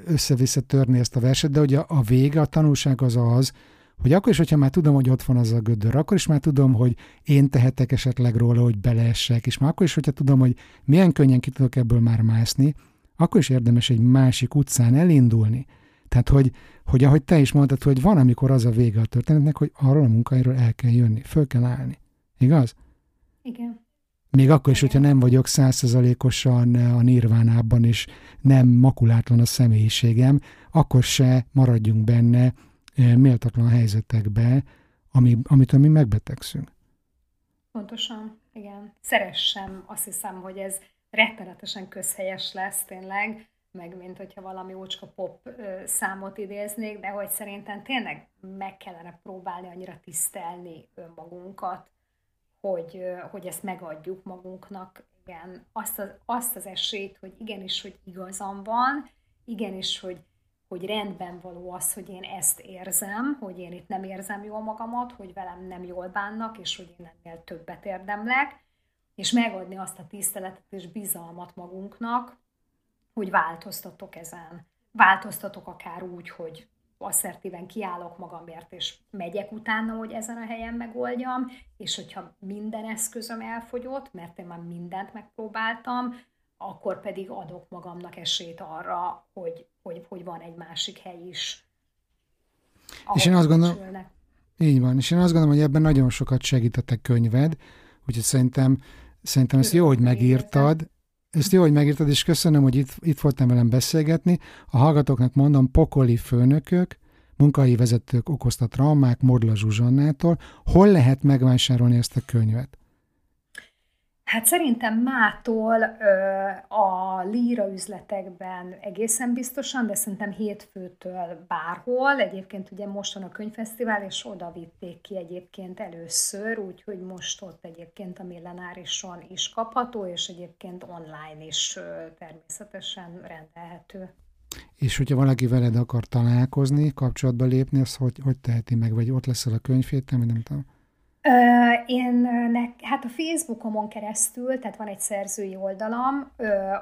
össze-vissza törni ezt a verset, de hogy a, vége, a tanulság az az, hogy akkor is, hogyha már tudom, hogy ott van az a gödör, akkor is már tudom, hogy én tehetek esetleg róla, hogy beleessek, és már akkor is, hogyha tudom, hogy milyen könnyen ki tudok ebből már mászni, akkor is érdemes egy másik utcán elindulni. Tehát, hogy, hogy ahogy te is mondtad, hogy van, amikor az a vége a történetnek, hogy arról a munkahelyről el kell jönni, föl kell állni. Igaz? Igen. Még akkor is, hogyha nem vagyok százszerzalékosan a nirvánában, és nem makulátlan a személyiségem, akkor se maradjunk benne eh, méltatlan helyzetekbe, ami, amitől mi megbetegszünk. Pontosan, igen. Szeressem, azt hiszem, hogy ez rettenetesen közhelyes lesz tényleg, meg mint hogyha valami ócska pop számot idéznék, de hogy szerintem tényleg meg kellene próbálni annyira tisztelni önmagunkat, hogy, hogy ezt megadjuk magunknak, igen, azt az, azt az esélyt, hogy igenis, hogy igazam van, igenis, hogy, hogy rendben való az, hogy én ezt érzem, hogy én itt nem érzem jól magamat, hogy velem nem jól bánnak, és hogy én ennél többet érdemlek, és megadni azt a tiszteletet és bizalmat magunknak, hogy változtatok ezen. Változtatok akár úgy, hogy asszertíven kiállok magamért, és megyek utána, hogy ezen a helyen megoldjam, és hogyha minden eszközöm elfogyott, mert én már mindent megpróbáltam, akkor pedig adok magamnak esélyt arra, hogy, hogy, hogy van egy másik hely is. És én azt gondolom, így van, és én azt gondolom, hogy ebben nagyon sokat segít a könyved, úgyhogy szerintem, szerintem ezt jó, hogy megírtad, ezt jó, hogy megírtad, és köszönöm, hogy itt, itt voltam velem beszélgetni. A hallgatóknak mondom, pokoli főnökök, munkai vezetők okozta traumák Modla Zsuzsannától. Hol lehet megvásárolni ezt a könyvet? Hát szerintem mától ö, a líra üzletekben egészen biztosan, de szerintem hétfőtől bárhol. Egyébként ugye most van a könyvfesztivál, és oda vitték ki egyébként először, úgyhogy most ott egyébként a millenárison is kapható, és egyébként online is ö, természetesen rendelhető. És hogyha valaki veled akar találkozni, kapcsolatba lépni, az hogy, hogy teheti meg? Vagy ott leszel a könyvhéten, vagy nem tudom? Én hát a Facebookomon keresztül, tehát van egy szerzői oldalam,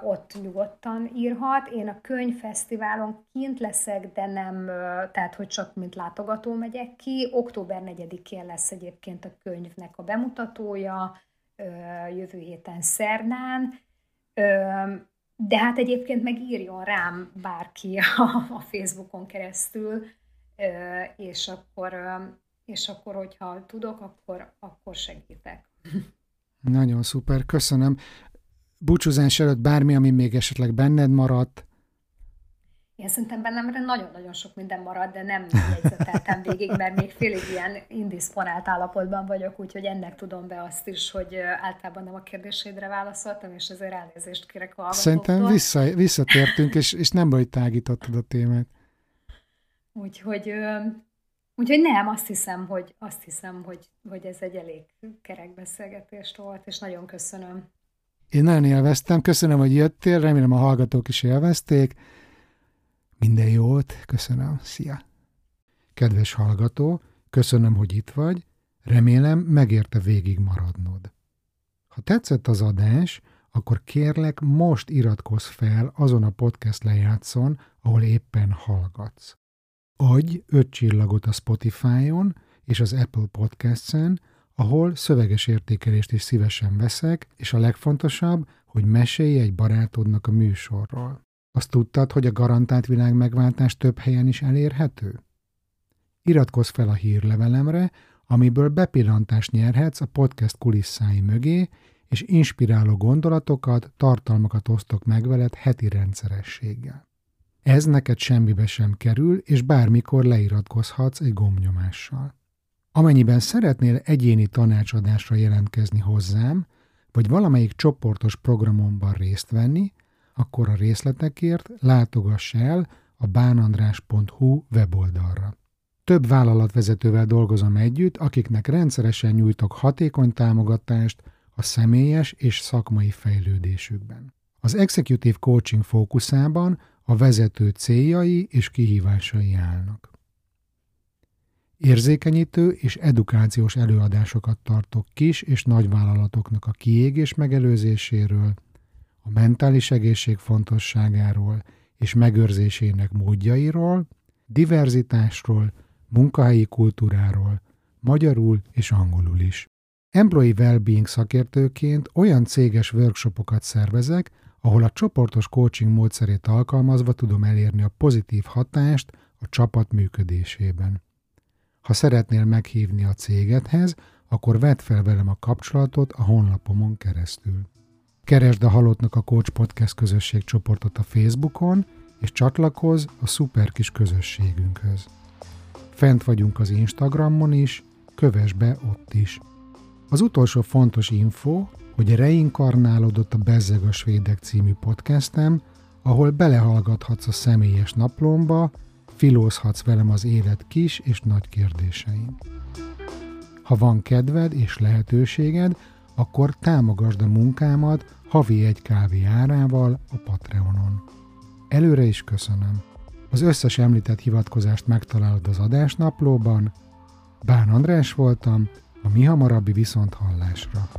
ott nyugodtan írhat. Én a könyvfesztiválon kint leszek, de nem, tehát hogy csak mint látogató megyek ki. Október 4-én lesz egyébként a könyvnek a bemutatója, jövő héten szerdán. De hát egyébként meg írjon rám bárki a Facebookon keresztül, és akkor és akkor, hogyha tudok, akkor, akkor segítek. Nagyon szuper, köszönöm. Búcsúzás előtt bármi, ami még esetleg benned maradt? Én szerintem bennem nagyon-nagyon sok minden maradt, de nem jegyzeteltem végig, mert még félig ilyen indisponált állapotban vagyok, úgyhogy ennek tudom be azt is, hogy általában nem a kérdésédre válaszoltam, és ezért elnézést kérek a Szerintem vissza, visszatértünk, és, és nem baj, tágítottad a témát. Úgyhogy Úgyhogy nem, azt hiszem, hogy, azt hiszem, hogy, hogy ez egy elég kerek beszélgetést volt, és nagyon köszönöm. Én nagyon élveztem, köszönöm, hogy jöttél, remélem a hallgatók is élvezték. Minden jót, köszönöm, szia! Kedves hallgató, köszönöm, hogy itt vagy, remélem megérte végig maradnod. Ha tetszett az adás, akkor kérlek most iratkozz fel azon a podcast lejátszon, ahol éppen hallgatsz. Adj öt csillagot a Spotify-on és az Apple Podcasts-en, ahol szöveges értékelést is szívesen veszek, és a legfontosabb, hogy mesélj egy barátodnak a műsorról. Azt tudtad, hogy a garantált világ megváltás több helyen is elérhető? Iratkozz fel a hírlevelemre, amiből bepillantást nyerhetsz a podcast kulisszái mögé, és inspiráló gondolatokat, tartalmakat osztok meg veled heti rendszerességgel. Ez neked semmibe sem kerül, és bármikor leiratkozhatsz egy gombnyomással. Amennyiben szeretnél egyéni tanácsadásra jelentkezni hozzám, vagy valamelyik csoportos programomban részt venni, akkor a részletekért látogass el a bánandrás.hu weboldalra. Több vállalatvezetővel dolgozom együtt, akiknek rendszeresen nyújtok hatékony támogatást a személyes és szakmai fejlődésükben. Az Executive Coaching fókuszában a vezető céljai és kihívásai állnak. Érzékenyítő és edukációs előadásokat tartok kis és nagyvállalatoknak a kiégés megelőzéséről, a mentális egészség fontosságáról és megőrzésének módjairól, diverzitásról, munkahelyi kultúráról, magyarul és angolul is. Employee Wellbeing szakértőként olyan céges workshopokat szervezek, ahol a csoportos coaching módszerét alkalmazva tudom elérni a pozitív hatást a csapat működésében. Ha szeretnél meghívni a cégedhez, akkor vedd fel velem a kapcsolatot a honlapomon keresztül. Keresd a Halottnak a Coach Podcast közösség csoportot a Facebookon, és csatlakozz a szuper kis közösségünkhöz. Fent vagyunk az Instagramon is, kövess be ott is. Az utolsó fontos info, hogy reinkarnálódott a Bezzeg a Svédek című podcastem, ahol belehallgathatsz a személyes naplomba, filózhatsz velem az élet kis és nagy kérdésein. Ha van kedved és lehetőséged, akkor támogasd a munkámat havi egy kávé árával a Patreonon. Előre is köszönöm. Az összes említett hivatkozást megtalálod az adásnaplóban. Bán András voltam, a mi hamarabbi viszonthallásra.